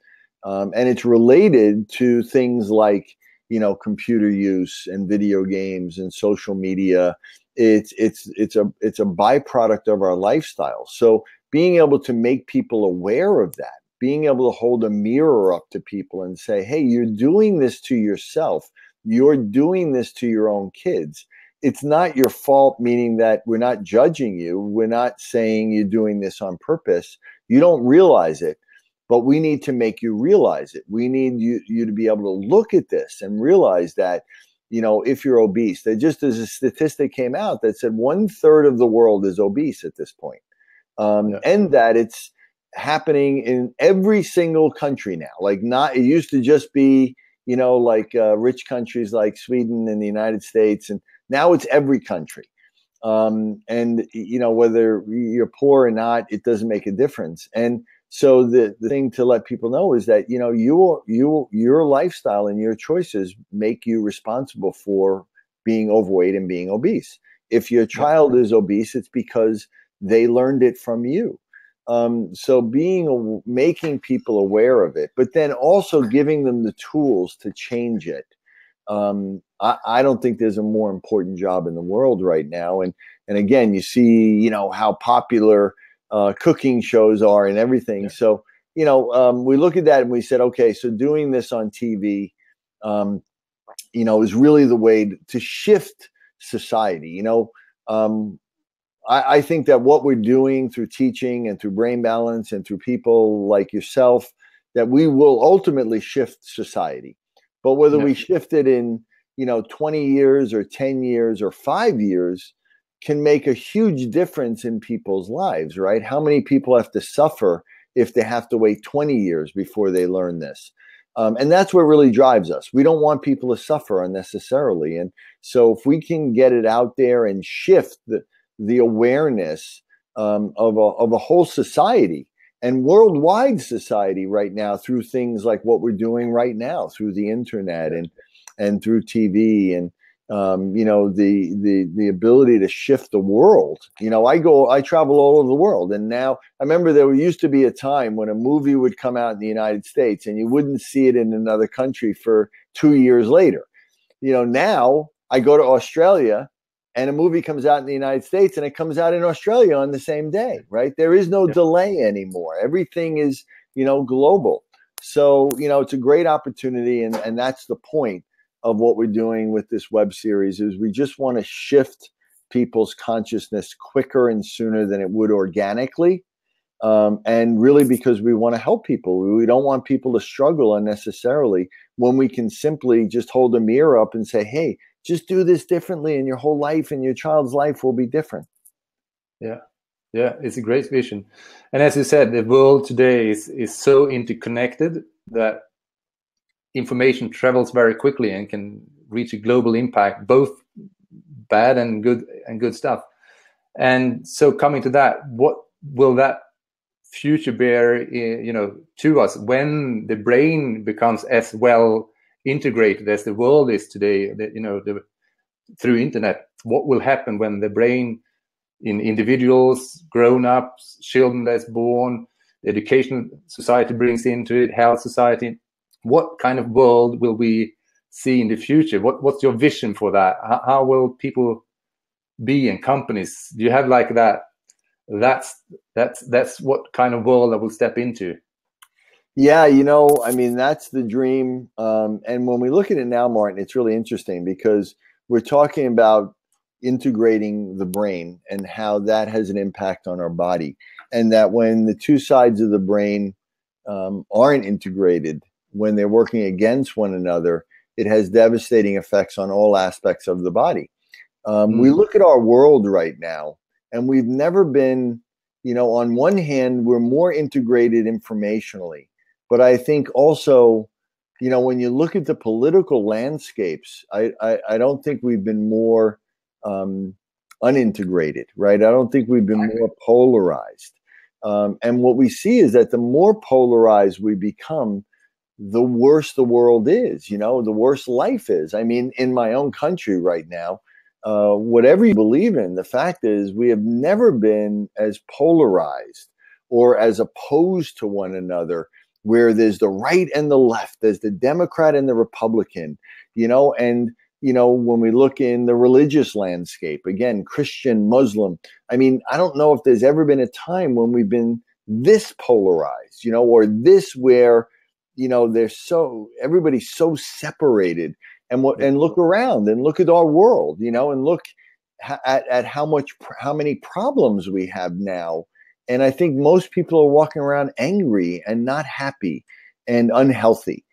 Um, and it's related to things like, you know, computer use and video games and social media. It's, it's, it's a, it's a byproduct of our lifestyle. So being able to make people aware of that, being able to hold a mirror up to people and say, Hey, you're doing this to yourself. You're doing this to your own kids it's not your fault, meaning that we're not judging you. We're not saying you're doing this on purpose. You don't realize it, but we need to make you realize it. We need you, you to be able to look at this and realize that, you know, if you're obese, that just as a statistic came out that said one third of the world is obese at this point. Um, yeah. and that it's happening in every single country now. Like not, it used to just be, you know, like uh, rich countries like Sweden and the United States and now it's every country. Um, and you know whether you're poor or not, it doesn't make a difference. And so the, the thing to let people know is that you know you you your lifestyle and your choices make you responsible for being overweight and being obese. If your child is obese, it's because they learned it from you. Um, so being making people aware of it, but then also giving them the tools to change it Um, I, I, don't think there's a more important job in the world right now. And and again, you see, you know, how popular uh, cooking shows are and everything. Yeah. So you know, um, we look at that and we said, okay, so doing this on TV, um, you know, is really the way to shift society. You know, um, I, I, think that what we're doing through teaching and through brain balance and through people like yourself, that we will ultimately shift society. But whether we shift it in, you know, 20 years or 10 years or five years can make a huge difference in people's lives, right? How many people have to suffer if they have to wait 20 years before they learn this? Um, and that's what really drives us. We don't want people to suffer unnecessarily. And so if we can get it out there and shift the, the awareness um, of, a, of a whole society and worldwide society right now through things like what we're doing right now through the internet and and through TV and um, you know the the the ability to shift the world. You know, I go, I travel all over the world, and now I remember there used to be a time when a movie would come out in the United States and you wouldn't see it in another country for two years later. You know, now I go to Australia and a movie comes out in the United States and it comes out in Australia on the same day, right? There is no yeah. delay anymore. Everything is, you know, global. So, you know, it's a great opportunity and and that's the point of what we're doing with this web series is we just want to shift people's consciousness quicker and sooner than it would organically. Um, and really because we want to help people. We don't want people to struggle unnecessarily when we can simply just hold a mirror up and say, hey, just do this differently and your whole life and your child's life will be different. Yeah. Yeah it's a great vision. And as you said the world today is is so interconnected that information travels very quickly and can reach a global impact both bad and good and good stuff. And so coming to that what will that future bear eh, you know to us when the brain becomes as well integrated as the world is today, that you know, the, through internet, what will happen when the brain in individuals, grown-ups, children that's born, the education society brings into it, health society, what kind of world will we see in the future? What what's your vision for that? How, how will people be in companies? Do you have like that? That's that's that's what kind of world I will step into. Yeah, you know, I mean, that's the dream. Um, and when we look at it now, Martin, it's really interesting because we're talking about integrating the brain and how that has an impact on our body. And that when the two sides of the brain um, aren't integrated, when they're working against one another, it has devastating effects on all aspects of the body. Um, mm. We look at our world right now, and we've never been, you know, on one hand, we're more integrated informationally but I think also, you know, when you look at the political landscapes, I, I, I don't think we've been more um, unintegrated, right? I don't think we've been more polarized. Um, and what we see is that the more polarized we become, the worse the world is, you know, the worse life is. I mean, in my own country right now, uh, whatever you believe in, the fact is we have never been as polarized or as opposed to one another where there's the right and the left, there's the Democrat and the Republican, you know, and you know, when we look in the religious landscape, again, Christian, Muslim, I mean, I don't know if there's ever been a time when we've been this polarized, you know, or this where, you know, they're so everybody's so separated. And what and look around and look at our world, you know, and look at, at how much how many problems we have now and I think most people are walking around angry and not happy and unhealthy.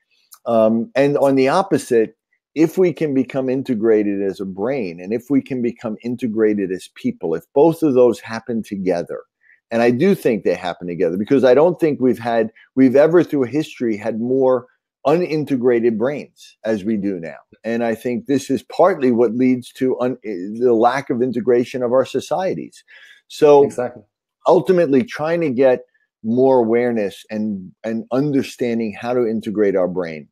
Um, and on the opposite, if we can become integrated as a brain and if we can become integrated as people, if both of those happen together, and I do think they happen together because I don't think we've had, we've ever through history had more unintegrated brains as we do now. And I think this is partly what leads to un, the lack of integration of our societies. So, exactly ultimately trying to get more awareness and and understanding how to integrate our brain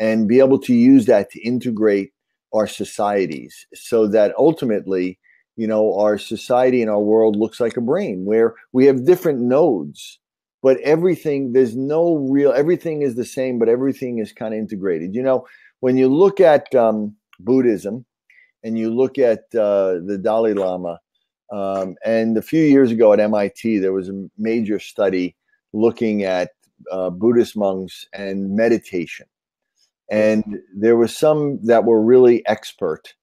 and be able to use that to integrate our societies so that ultimately you know our society and our world looks like a brain where we have different nodes but everything there's no real everything is the same but everything is kind of integrated. You know when you look at um, Buddhism and you look at uh, the Dalai Lama, um, and a few years ago at MIT, there was a major study looking at uh, Buddhist monks and meditation. And there were some that were really expert,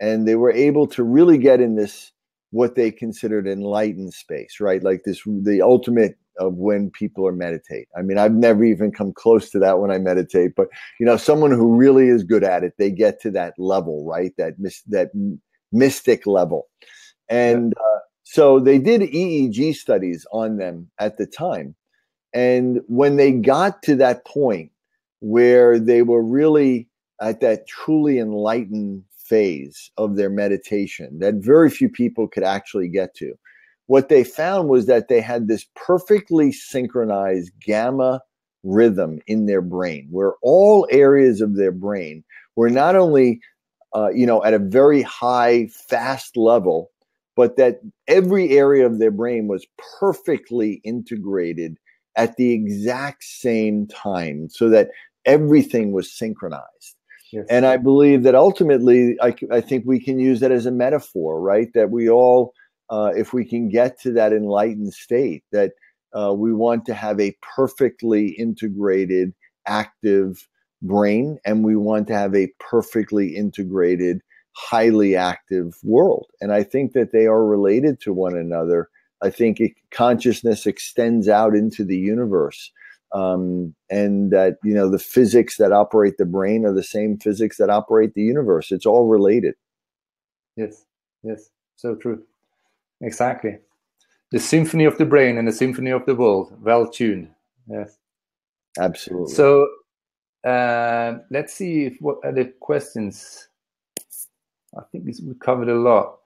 and they were able to really get in this what they considered enlightened space, right? Like this, the ultimate of when people are meditate. I mean, I've never even come close to that when I meditate, but you know, someone who really is good at it, they get to that level, right? That that mystic level, and uh, so they did EEG studies on them at the time, and when they got to that point where they were really at that truly enlightened phase of their meditation that very few people could actually get to what they found was that they had this perfectly synchronized gamma rhythm in their brain where all areas of their brain were not only uh, you know at a very high fast level but that every area of their brain was perfectly integrated at the exact same time so that everything was synchronized yes. and i believe that ultimately I, I think we can use that as a metaphor right that we all uh, if we can get to that enlightened state, that uh, we want to have a perfectly integrated, active brain, and we want to have a perfectly integrated, highly active world. And I think that they are related to one another. I think it, consciousness extends out into the universe. Um, and that you know the physics that operate the brain are the same physics that operate the universe. It's all related. Yes, yes, so true. Exactly. The symphony of the brain and the symphony of the world, well tuned. Yes. Absolutely. So uh, let's see if, what other questions. I think we covered a lot.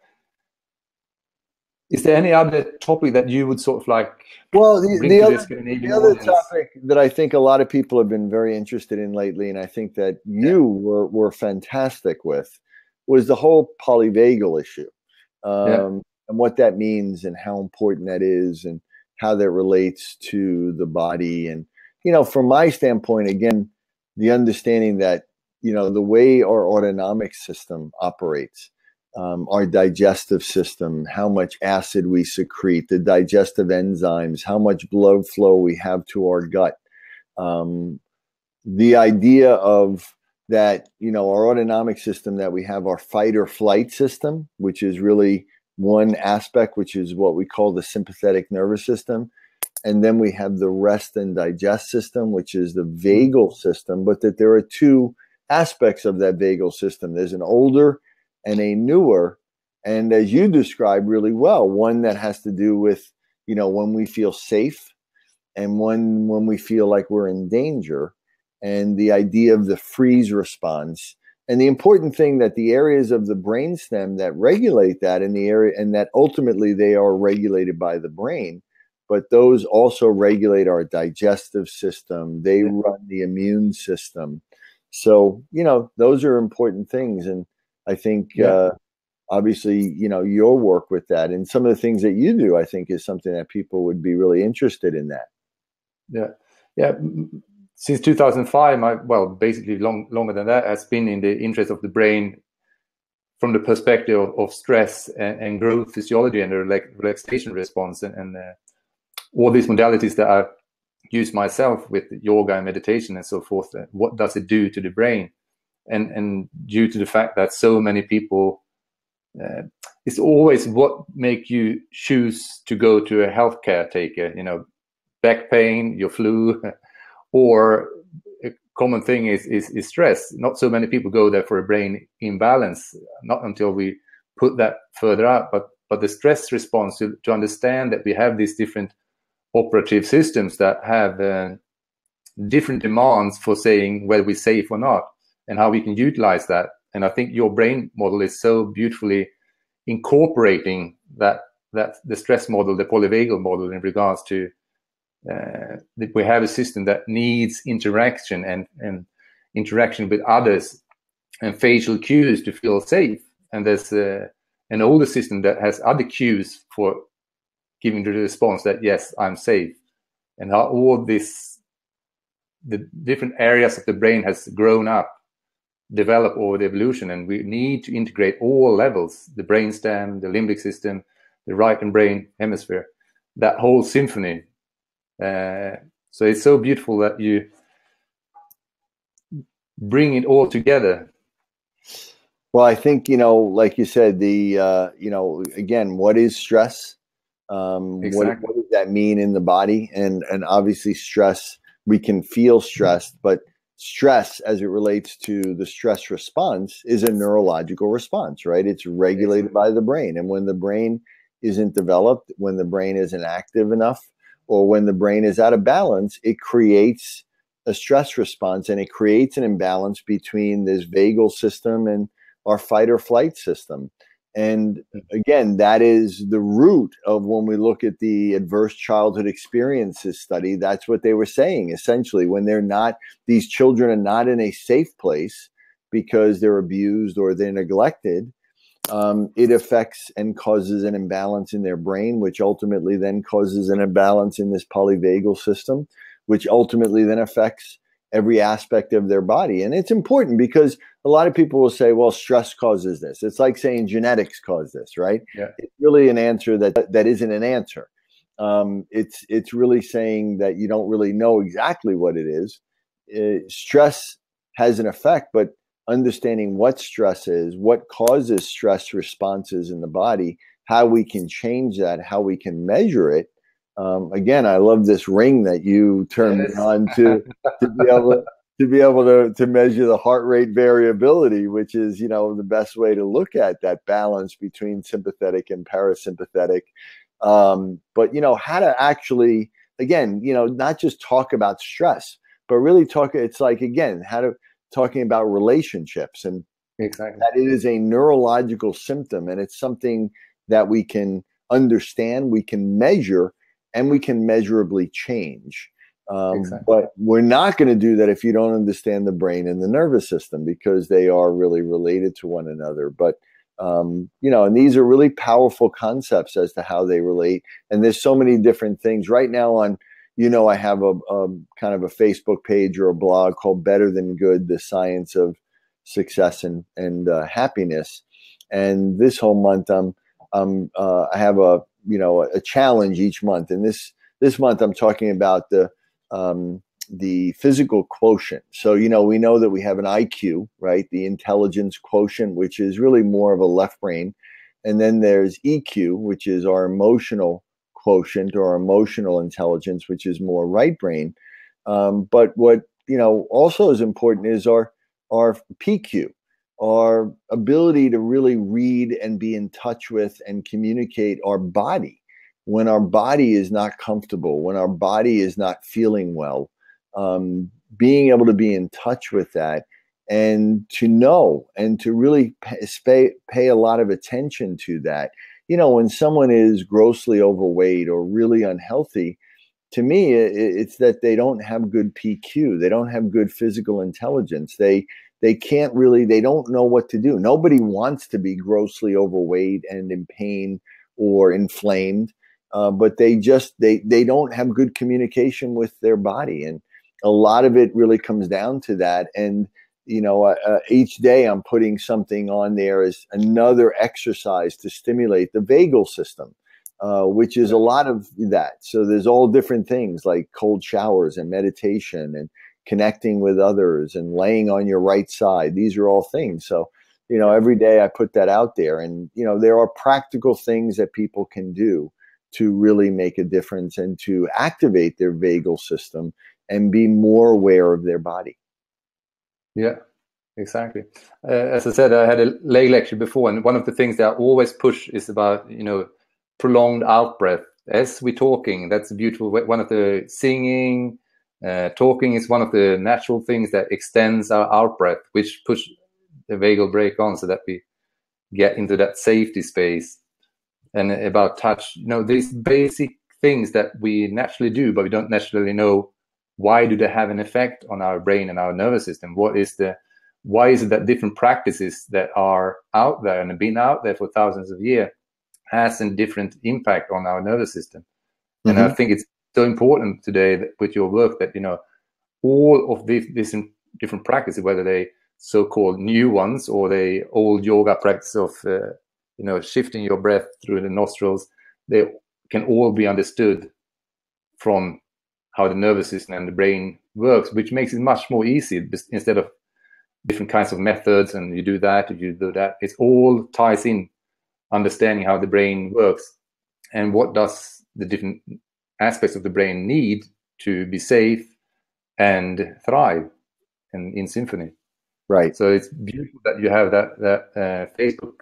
Is there any other topic that you would sort of like? Well, the, the other, the other topic that I think a lot of people have been very interested in lately, and I think that you yeah. were, were fantastic with, was the whole polyvagal issue. Um, yeah and what that means and how important that is and how that relates to the body and you know from my standpoint again the understanding that you know the way our autonomic system operates um, our digestive system how much acid we secrete the digestive enzymes how much blood flow we have to our gut um, the idea of that you know our autonomic system that we have our fight or flight system which is really one aspect, which is what we call the sympathetic nervous system. And then we have the rest and digest system, which is the vagal system, but that there are two aspects of that vagal system. There's an older and a newer. And as you describe really well, one that has to do with, you know, when we feel safe and one when we feel like we're in danger. And the idea of the freeze response and the important thing that the areas of the brainstem that regulate that in the area and that ultimately they are regulated by the brain but those also regulate our digestive system they run the immune system so you know those are important things and i think yeah. uh, obviously you know your work with that and some of the things that you do i think is something that people would be really interested in that yeah yeah since 2005, my, well, basically long, longer than that, has been in the interest of the brain from the perspective of, of stress and, and, growth physiology and the relaxation response and, and uh, all these modalities that I've used myself with yoga and meditation and so forth. What does it do to the brain? And, and due to the fact that so many people, uh, it's always what make you choose to go to a healthcare taker, you know, back pain, your flu, or a common thing is, is, is stress. Not so many people go there for a brain imbalance, not until we put that further out. But but the stress response to, to understand that we have these different operative systems that have uh, different demands for saying whether we're safe or not and how we can utilize that. And I think your brain model is so beautifully incorporating that that the stress model, the polyvagal model in regards to uh, that we have a system that needs interaction and, and interaction with others and facial cues to feel safe. And there's uh, an older system that has other cues for giving the response that, yes, I'm safe. And how all this, the different areas of the brain has grown up develop over the evolution, and we need to integrate all levels: the brainstem, the limbic system, the right and brain hemisphere, that whole symphony. Uh, so it's so beautiful that you bring it all together. Well, I think you know, like you said, the uh, you know, again, what is stress? Um, exactly. what, what, does that mean in the body? And and obviously, stress we can feel stressed, but stress, as it relates to the stress response, is a neurological response, right? It's regulated exactly. by the brain, and when the brain isn't developed, when the brain isn't active enough, or when the brain is out of balance, it creates a stress response and it creates an imbalance between this vagal system and our fight or flight system. And again, that is the root of when we look at the adverse childhood experiences study. That's what they were saying essentially. When they're not, these children are not in a safe place because they're abused or they're neglected, um, it affects and causes an imbalance in their brain, which ultimately then causes an imbalance in this polyvagal system, which ultimately then affects every aspect of their body. And it's important because a lot of people will say, well, stress causes this. It's like saying genetics cause this, right? Yeah. It's really an answer that that isn't an answer. Um, it's it's really saying that you don't really know exactly what it is. Uh, stress has an effect, but understanding what stress is, what causes stress responses in the body, how we can change that, how we can measure it. Um, again, I love this ring that you turned yes. on to to be able to be able to to measure the heart rate variability, which is you know the best way to look at that balance between sympathetic and parasympathetic. Um, but you know how to actually again, you know, not just talk about stress, but really talk. It's like again, how to talking about relationships and exactly that it is a neurological symptom and it's something that we can understand, we can measure, and we can measurably change. Um, exactly. But we're not going to do that if you don't understand the brain and the nervous system because they are really related to one another. But um, you know, and these are really powerful concepts as to how they relate. And there's so many different things right now on you know, I have a, a, kind of a Facebook page or a blog called Better Than Good: The Science of Success and and uh, Happiness. And this whole month, I'm, I'm uh, I have a you know a challenge each month, and this this month I'm talking about the um, the physical quotient. So you know we know that we have an IQ, right? The intelligence quotient, which is really more of a left brain, and then there's EQ, which is our emotional quotient or emotional intelligence, which is more right brain. Um, but what you know also is important is our our PQ, our ability to really read and be in touch with and communicate our body when our body is not comfortable, when our body is not feeling well. Um, being able to be in touch with that and to know and to really pay, pay a lot of attention to that you know, when someone is grossly overweight or really unhealthy, to me, it's that they don't have good PQ. They don't have good physical intelligence. They they can't really. They don't know what to do. Nobody wants to be grossly overweight and in pain or inflamed, uh, but they just they they don't have good communication with their body, and a lot of it really comes down to that. And you know, uh, uh, each day I'm putting something on there as another exercise to stimulate the vagal system, uh, which is a lot of that. So there's all different things like cold showers and meditation and connecting with others and laying on your right side. These are all things. So, you know, every day I put that out there. And, you know, there are practical things that people can do to really make a difference and to activate their vagal system and be more aware of their body. Yeah, exactly. Uh, as I said, I had a lay lecture before, and one of the things that I always push is about you know prolonged out breath as we're talking. That's beautiful. One of the singing, uh, talking is one of the natural things that extends our out breath, which push the vagal brake on, so that we get into that safety space. And about touch, you know, these basic things that we naturally do, but we don't necessarily know why do they have an effect on our brain and our nervous system what is the why is it that different practices that are out there and have been out there for thousands of years has a different impact on our nervous system mm-hmm. and i mm-hmm. think it's so important today that with your work that you know all of these, these different practices whether they so-called new ones or the old yoga practice of uh, you know shifting your breath through the nostrils they can all be understood from how the nervous system and the brain works which makes it much more easy instead of different kinds of methods and you do that you do that it all ties in understanding how the brain works and what does the different aspects of the brain need to be safe and thrive in, in symphony. Right. So it's beautiful that you have that that uh, Facebook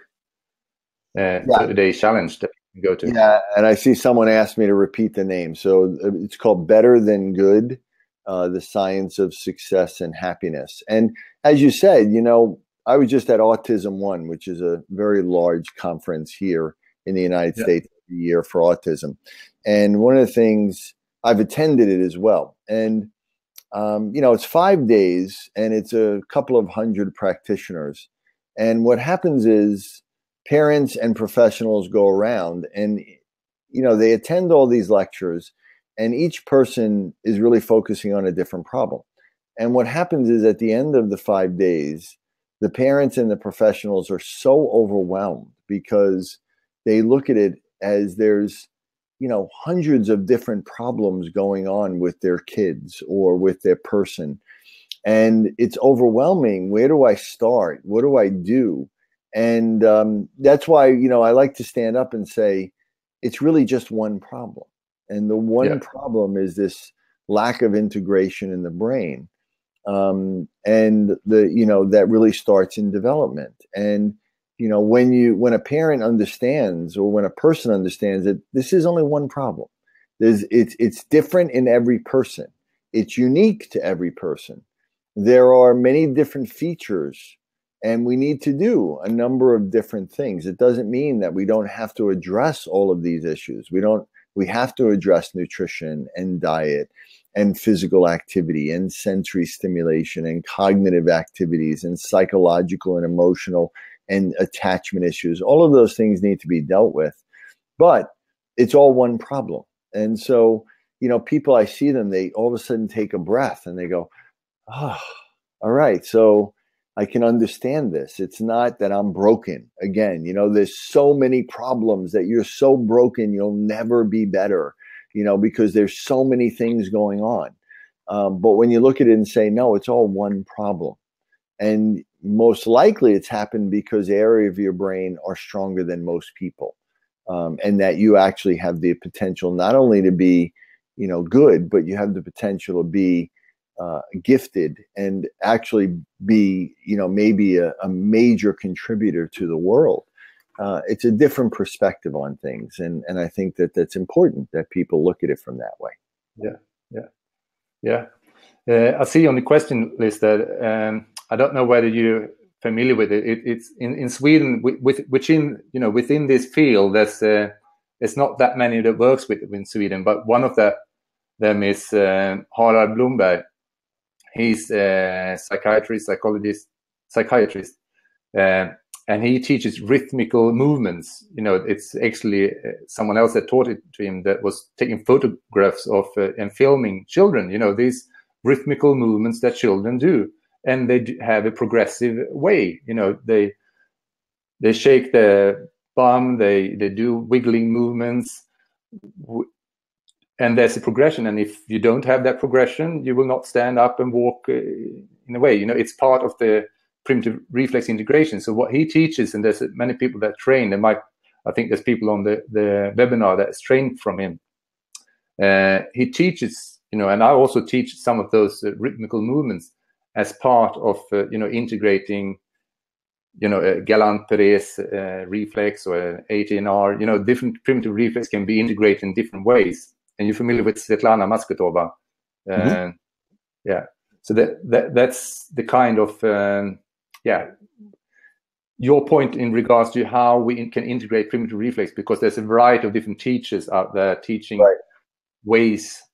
uh, yeah. 30 day challenge that you can go to. Yeah, and I see someone asked me to repeat the name. So uh, it's called Better Than Good: uh, The Science of Success and Happiness. And as you said, you know, I was just at Autism One, which is a very large conference here in the United yeah. States every year for autism. And one of the things I've attended it as well. And um, you know, it's five days and it's a couple of hundred practitioners. And what happens is parents and professionals go around and, you know, they attend all these lectures and each person is really focusing on a different problem. And what happens is at the end of the five days, the parents and the professionals are so overwhelmed because they look at it as there's you know hundreds of different problems going on with their kids or with their person. And it's overwhelming. Where do i start? What do i do and um, that's why you know i like to stand up and say it's really just one problem. And the one yeah. problem is this lack of integration in the brain um, and the you know that really starts in development. And you know when you when a parent understands or when a person understands that this is only one problem there's it's it's different in every person. It's unique to every person. There are many different features and we need to do a number of different things it doesn't mean that we don't have to address all of these issues we don't we have to address nutrition and diet and physical activity and sensory stimulation and cognitive activities and psychological and emotional and attachment issues. All of those things need to be dealt with, but it's all one problem. And so, you know, people, I see them, they all of a sudden take a breath and they go, oh, all right. So I can understand this. It's not that I'm broken. Again, you know, there's so many problems that you're so broken, you'll never be better, you know, because there's so many things going on. Um, but when you look at it and say, no, it's all one problem. And most likely it's happened because area of your brain are stronger than most people um, and that you actually have the potential not only to be you know good but you have the potential to be uh, gifted and actually be you know maybe a, a major contributor to the world uh, it's a different perspective on things and and i think that that's important that people look at it from that way yeah yeah yeah uh, i see on the question list that um, I don't know whether you're familiar with it. it it's in, in Sweden, with, with within you know within this field, there's uh, there's not that many that works with in Sweden, but one of the, them is uh, Harald Blomberg. He's a psychiatrist, psychologist, psychiatrist, uh, and he teaches rhythmical movements. You know, it's actually uh, someone else that taught it to him that was taking photographs of uh, and filming children. You know, these rhythmical movements that children do and they have a progressive way. You know, they they shake the bum, they they do wiggling movements, and there's a progression. And if you don't have that progression, you will not stand up and walk uh, in a way. You know, it's part of the primitive reflex integration. So what he teaches, and there's many people that train. There might, I think, there's people on the the webinar that's trained from him. Uh, he teaches, you know, and I also teach some of those uh, rhythmical movements as part of uh, you know integrating you know a Galant-Perez uh, reflex or ATNR. You know, different primitive reflex can be integrated in different ways. And you're familiar with Svetlana Masgutova, mm -hmm. yeah. So that, that that's the kind of um, yeah your point in regards to how we in, can integrate primitive reflex because there's a variety of different teachers out there teaching right. ways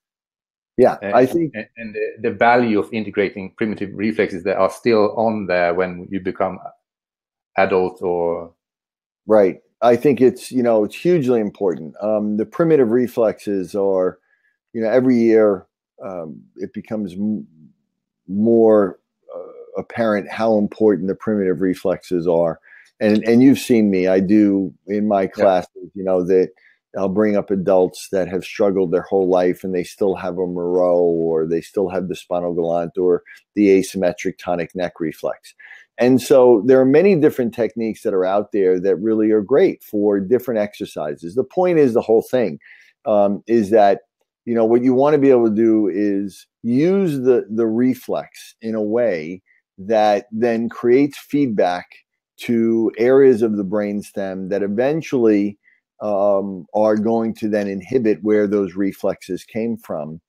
yeah, and, I think, and, and the, the, value of integrating primitive reflexes that are still on there when you become adult or right. I think it's you know it's hugely important. Um, the primitive reflexes are, you know, every year um, it becomes more uh, apparent how important the primitive reflexes are. And and you've seen me. I do in my classes. Yeah. You know that I'll bring up adults that have struggled their whole life and they still have a Moro or they still have the spinal galant or the asymmetric tonic neck reflex. And so there are many different techniques that are out there that really are great for different exercises. The point is the whole thing um, is that you know what you want to be able to do is use the the reflex in a way that then creates feedback to areas of the brainstem that eventually um, are going to then inhibit where those reflexes came from.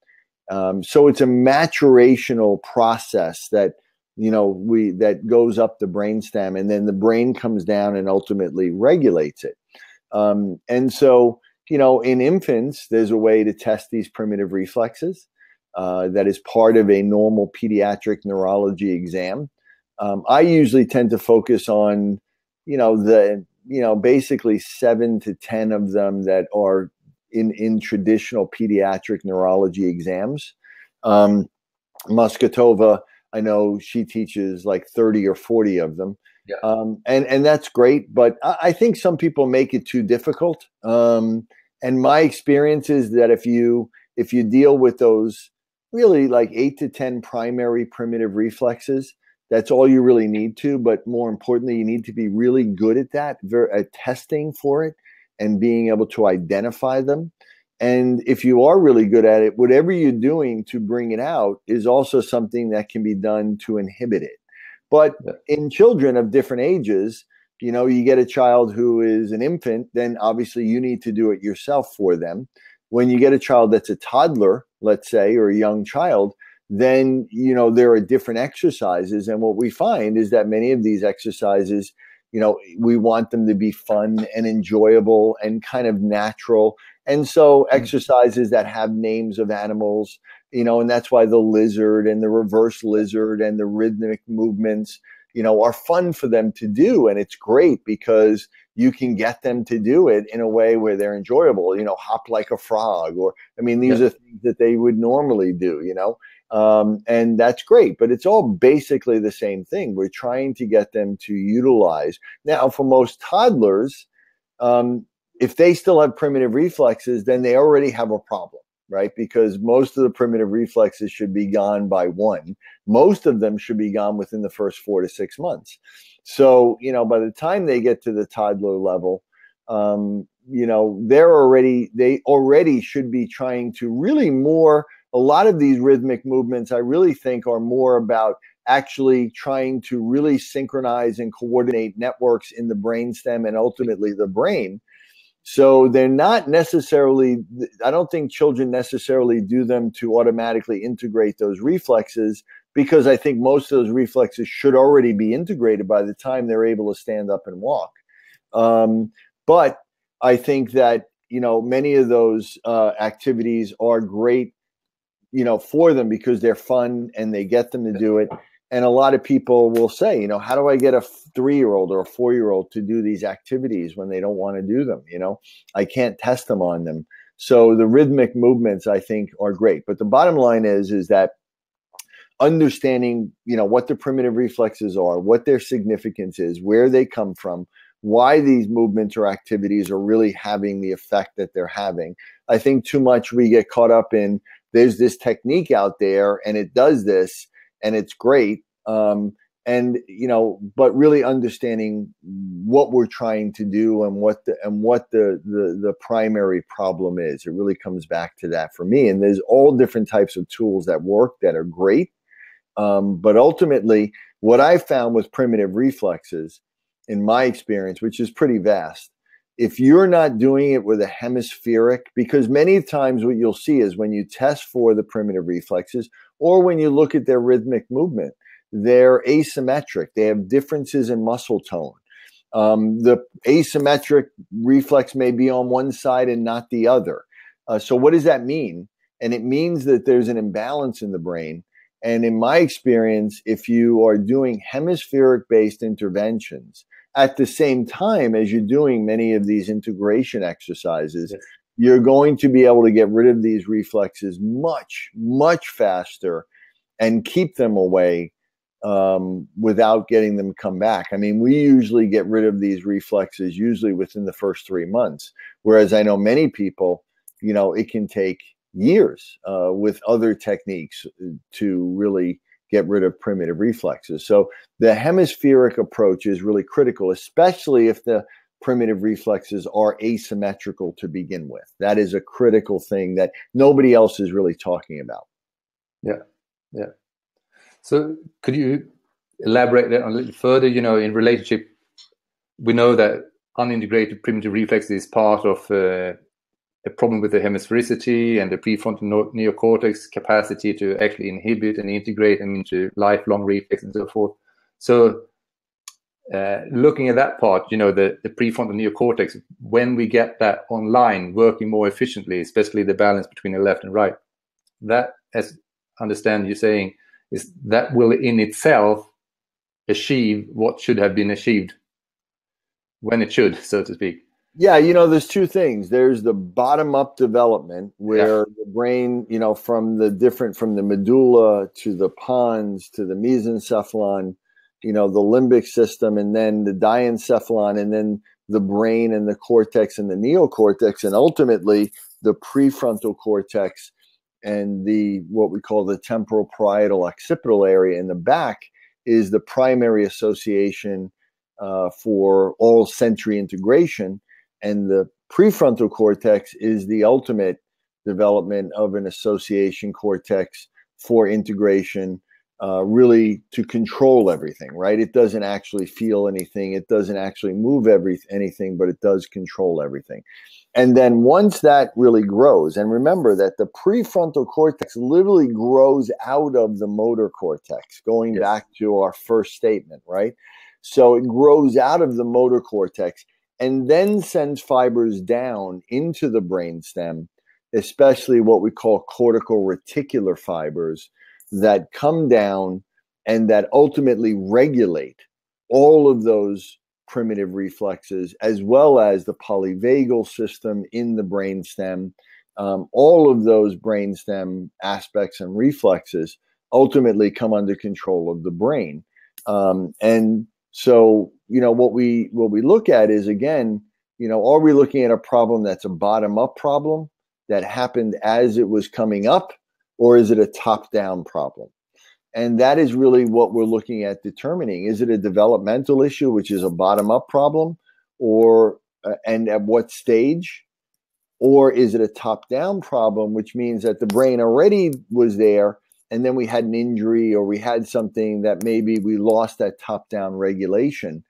Um, so it's a maturational process that you know we that goes up the brainstem, and then the brain comes down and ultimately regulates it. Um, and so you know, in infants, there's a way to test these primitive reflexes. Uh, that is part of a normal pediatric neurology exam. Um, I usually tend to focus on, you know, the you know basically seven to ten of them that are in in traditional pediatric neurology exams. Um, Masgutova, I know she teaches like thirty or forty of them. Yeah. Um, and and that's great, but I, I, think some people make it too difficult. Um, and my experience is that if you if you deal with those really like eight to ten primary primitive reflexes, that's all you really need to. But more importantly, you need to be really good at that, at testing for it and being able to identify them. And if you are really good at it, whatever you're doing to bring it out is also something that can be done to inhibit it. But in children of different ages, you know, you get a child who is an infant, then obviously you need to do it yourself for them. When you get a child that's a toddler, let's say, or a young child, then you know there are different exercises and what we find is that many of these exercises you know we want them to be fun and enjoyable and kind of natural and so mm-hmm. exercises that have names of animals you know and that's why the lizard and the reverse lizard and the rhythmic movements you know are fun for them to do and it's great because you can get them to do it in a way where they're enjoyable you know hop like a frog or i mean these yeah. are things that they would normally do you know um, and that's great, but it's all basically the same thing. We're trying to get them to utilize. Now, for most toddlers, um, if they still have primitive reflexes, then they already have a problem, right? Because most of the primitive reflexes should be gone by one. Most of them should be gone within the first four to six months. So, you know, by the time they get to the toddler level, um, you know, they're already, they already should be trying to really more a lot of these rhythmic movements, I really think, are more about actually trying to really synchronize and coordinate networks in the brainstem and ultimately the brain. So they're not necessarily, I don't think children necessarily do them to automatically integrate those reflexes because I think most of those reflexes should already be integrated by the time they're able to stand up and walk. Um, but I think that, you know, many of those uh, activities are great you know, for them because they're fun and they get them to do it. And a lot of people will say, you know, how do I get a three year old or a four year old to do these activities when they don't want to do them? You know, I can't test them on them. So the rhythmic movements, I think, are great. But the bottom line is, is that understanding, you know, what the primitive reflexes are, what their significance is, where they come from, why these movements or activities are really having the effect that they're having. I think too much we get caught up in there's this technique out there and it does this and it's great. Um, and you know, but really understanding what we're trying to do and what the and what the, the the primary problem is. It really comes back to that for me. And there's all different types of tools that work that are great. Um, but ultimately, what I found with primitive reflexes, in my experience, which is pretty vast, if you're not doing it with a hemispheric, because many times what you'll see is when you test for the primitive reflexes or when you look at their rhythmic movement, they're asymmetric. They have differences in muscle tone. Um, the asymmetric reflex may be on one side and not the other. Uh, so, what does that mean? And it means that there's an imbalance in the brain. And in my experience, if you are doing hemispheric based interventions, at the same time as you're doing many of these integration exercises, yes. you're going to be able to get rid of these reflexes much, much faster and keep them away um, without getting them come back. I mean, we usually get rid of these reflexes usually within the first three months, whereas I know many people, you know, it can take years uh, with other techniques uh, to really get rid of primitive reflexes. So the hemispheric approach is really critical, especially if the primitive reflexes are asymmetrical to begin with. That is a critical thing that nobody else is really talking about. Yeah, yeah. So could you elaborate that a little further? You know, in relationship, we know that unintegrated primitive reflex is part of uh, a problem with the hemisphericity and the prefrontal neocortex capacity to actually inhibit and integrate them into lifelong reflex and so forth. So uh, looking at that part, you know, the, the prefrontal neocortex, when we get that online working more efficiently, especially the balance between the left and right, that, as I understand you're saying, is that will in itself achieve what should have been achieved when it should, so to speak. Yeah, you know, there's two things. There's the bottom up development where yeah. the brain, you know, from the different from the medulla to the pons to the mesencephalon, you know, the limbic system and then the diencephalon and then the brain and the cortex and the neocortex and ultimately the prefrontal cortex and the what we call the temporal parietal occipital area in the back is the primary association uh, for all sensory integration, and the prefrontal cortex is the ultimate development of an association cortex for integration uh, really to control everything, right? It doesn't actually feel anything, it doesn't actually move every anything, but it does control everything. And then once that really grows, and remember that the prefrontal cortex literally grows out of the motor cortex, going yes. back to our first statement, right? So it grows out of the motor cortex and then sends fibers down into the brainstem, especially what we call cortical reticular fibers that come down and that ultimately regulate all of those primitive reflexes, as well as the polyvagal system in the brainstem. Um, all of those brainstem aspects and reflexes ultimately come under control of the brain. Um, and so, you know, what we what we look at is again, you know, are we looking at a problem that's a bottom up problem that happened as it was coming up, or is it a top down problem? And that is really what we're looking at determining. Is it a developmental issue, which is a bottom up problem, or uh, and at what stage? Or is it a top down problem, which means that the brain already was there and then we had an injury or we had something that maybe we lost that top down regulation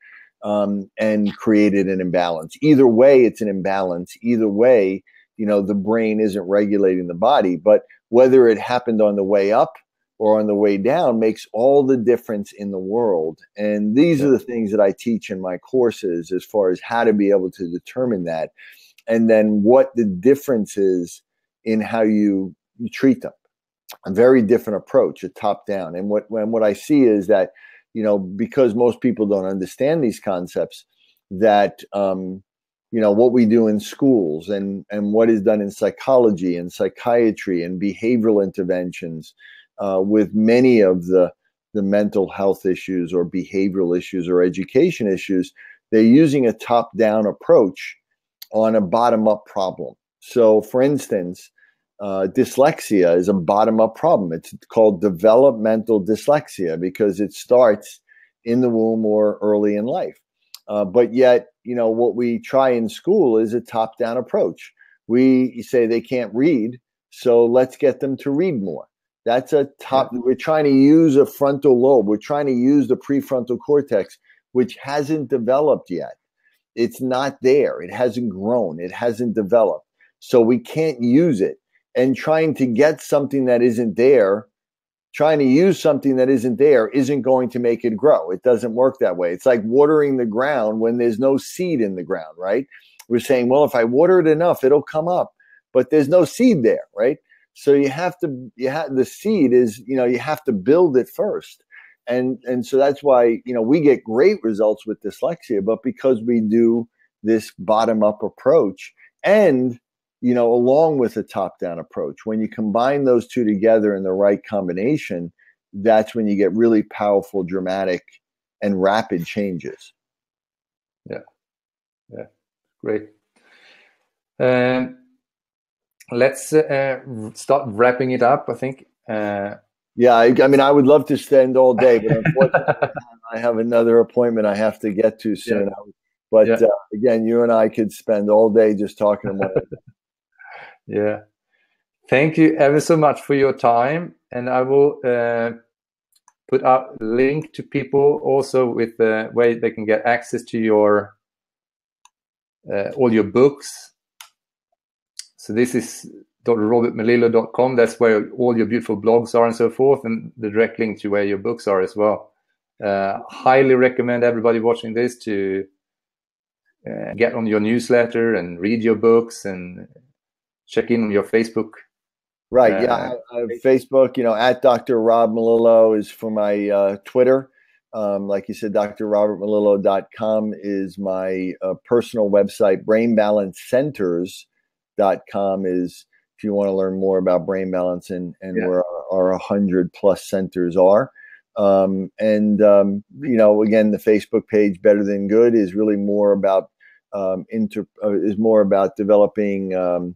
um, and created an imbalance. Either way, it's an imbalance. Either way, you know, the brain isn't regulating the body. But whether it happened on the way up or on the way down makes all the difference in the world. And these are the things that I teach in my courses as far as how to be able to determine that. And then what the difference is in how you, you treat them. A very different approach, a top down. And what when what I see is that, you know, because most people don't understand these concepts, that um, you know what we do in schools and and what is done in psychology and psychiatry and behavioral interventions uh, with many of the the mental health issues or behavioral issues or education issues they're using a top down approach on a bottom up problem so for instance uh, dyslexia is a bottom up problem it's called developmental dyslexia because it starts in the womb or early in life uh, but yet, you know, what we try in school is a top down approach. We say they can't read, so let's get them to read more. That's a top, we're trying to use a frontal lobe. We're trying to use the prefrontal cortex, which hasn't developed yet. It's not there. It hasn't grown. It hasn't developed. So we can't use it. And trying to get something that isn't there trying to use something that isn't there isn't going to make it grow. It doesn't work that way. It's like watering the ground when there's no seed in the ground, right? We're saying, well, if I water it enough, it'll come up, but there's no seed there, right? So you have to, you have the seed is, you know, you have to build it first. And, and so that's why, you know, we get great results with dyslexia, but because we do this bottom up approach and you know, along with a top down approach. When you combine those two together in the right combination, that's when you get really powerful, dramatic, and rapid changes. Yeah, yeah, great. Um, let's uh, start wrapping it up. I think. Uh, yeah, I, I, mean, I would love to spend all day, but unfortunately, I have another appointment I have to get to soon. Yeah. But yeah. uh, again, you and I could spend all day just talking about it. Yeah. Thank you ever so much for your time, and I will uh, put up link to people also with the way they can get access to your uh, all your books. So this is drrobertmelillo.com. That's where all your beautiful blogs are and so forth, and the direct link to where your books are as well. Uh, highly recommend everybody watching this to uh, get on your newsletter and read your books and check in on your Facebook. Right. Uh, yeah. I, I Facebook, you know, at Dr. Rob Melillo is for my uh, Twitter. Um, like you said, drrobertmelillo.com is my uh, personal website. Brainbalancecenters.com is if you want to learn more about brain balance and, and yeah. where our, our 100 plus centers are. Um, and, um, you know, again, the Facebook page, Better Than Good, is really more about, um, inter, uh, is more about developing, um,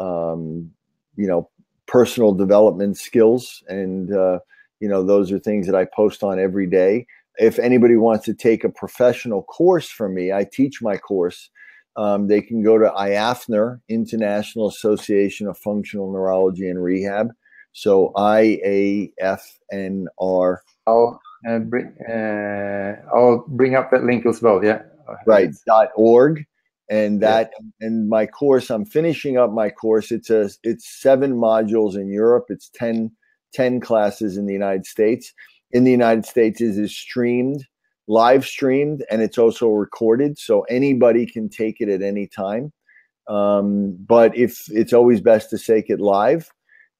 um, you know, personal development skills. And, uh, you know, those are things that I post on every day. If anybody wants to take a professional course from me, I teach my course. Um, they can go to IAFNR, International Association of Functional Neurology and Rehab. So I A F N R. I'll uh, bring uh, I'll bring up that link as well. Yeah. Right. Dot org. And that yeah. and my course, I'm finishing up my course. It's a it's seven modules in Europe. It's 10, 10 classes in the United States. In the United States, it is streamed, live streamed, and it's also recorded, so anybody can take it at any time. Um, but if it's always best to take it live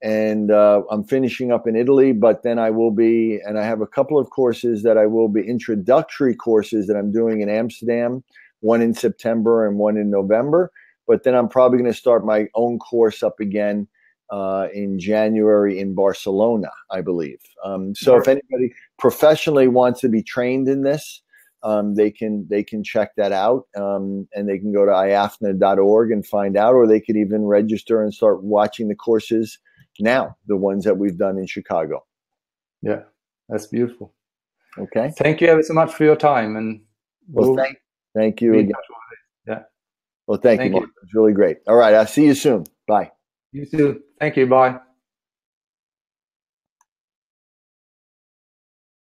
and uh, I'm finishing up in Italy, but then I will be, and I have a couple of courses that I will be introductory courses that I'm doing in Amsterdam, one in September and one in November. But then I'm probably going to start my own course up again uh, in January in Barcelona, I believe. Um, so if anybody professionally wants to be trained in this, um, they can they can check that out um, and they can go to iafna.org and find out, or they could even register and start watching the courses now, the ones that we've done in Chicago. Yeah, that's beautiful. Okay. Thank you ever so much for your time. And we'll, well thank, thank you again. Yeah. Well, thank, thank you, you. It's really great. All right. I'll see you soon. Bye. You too. Thank you. Bye.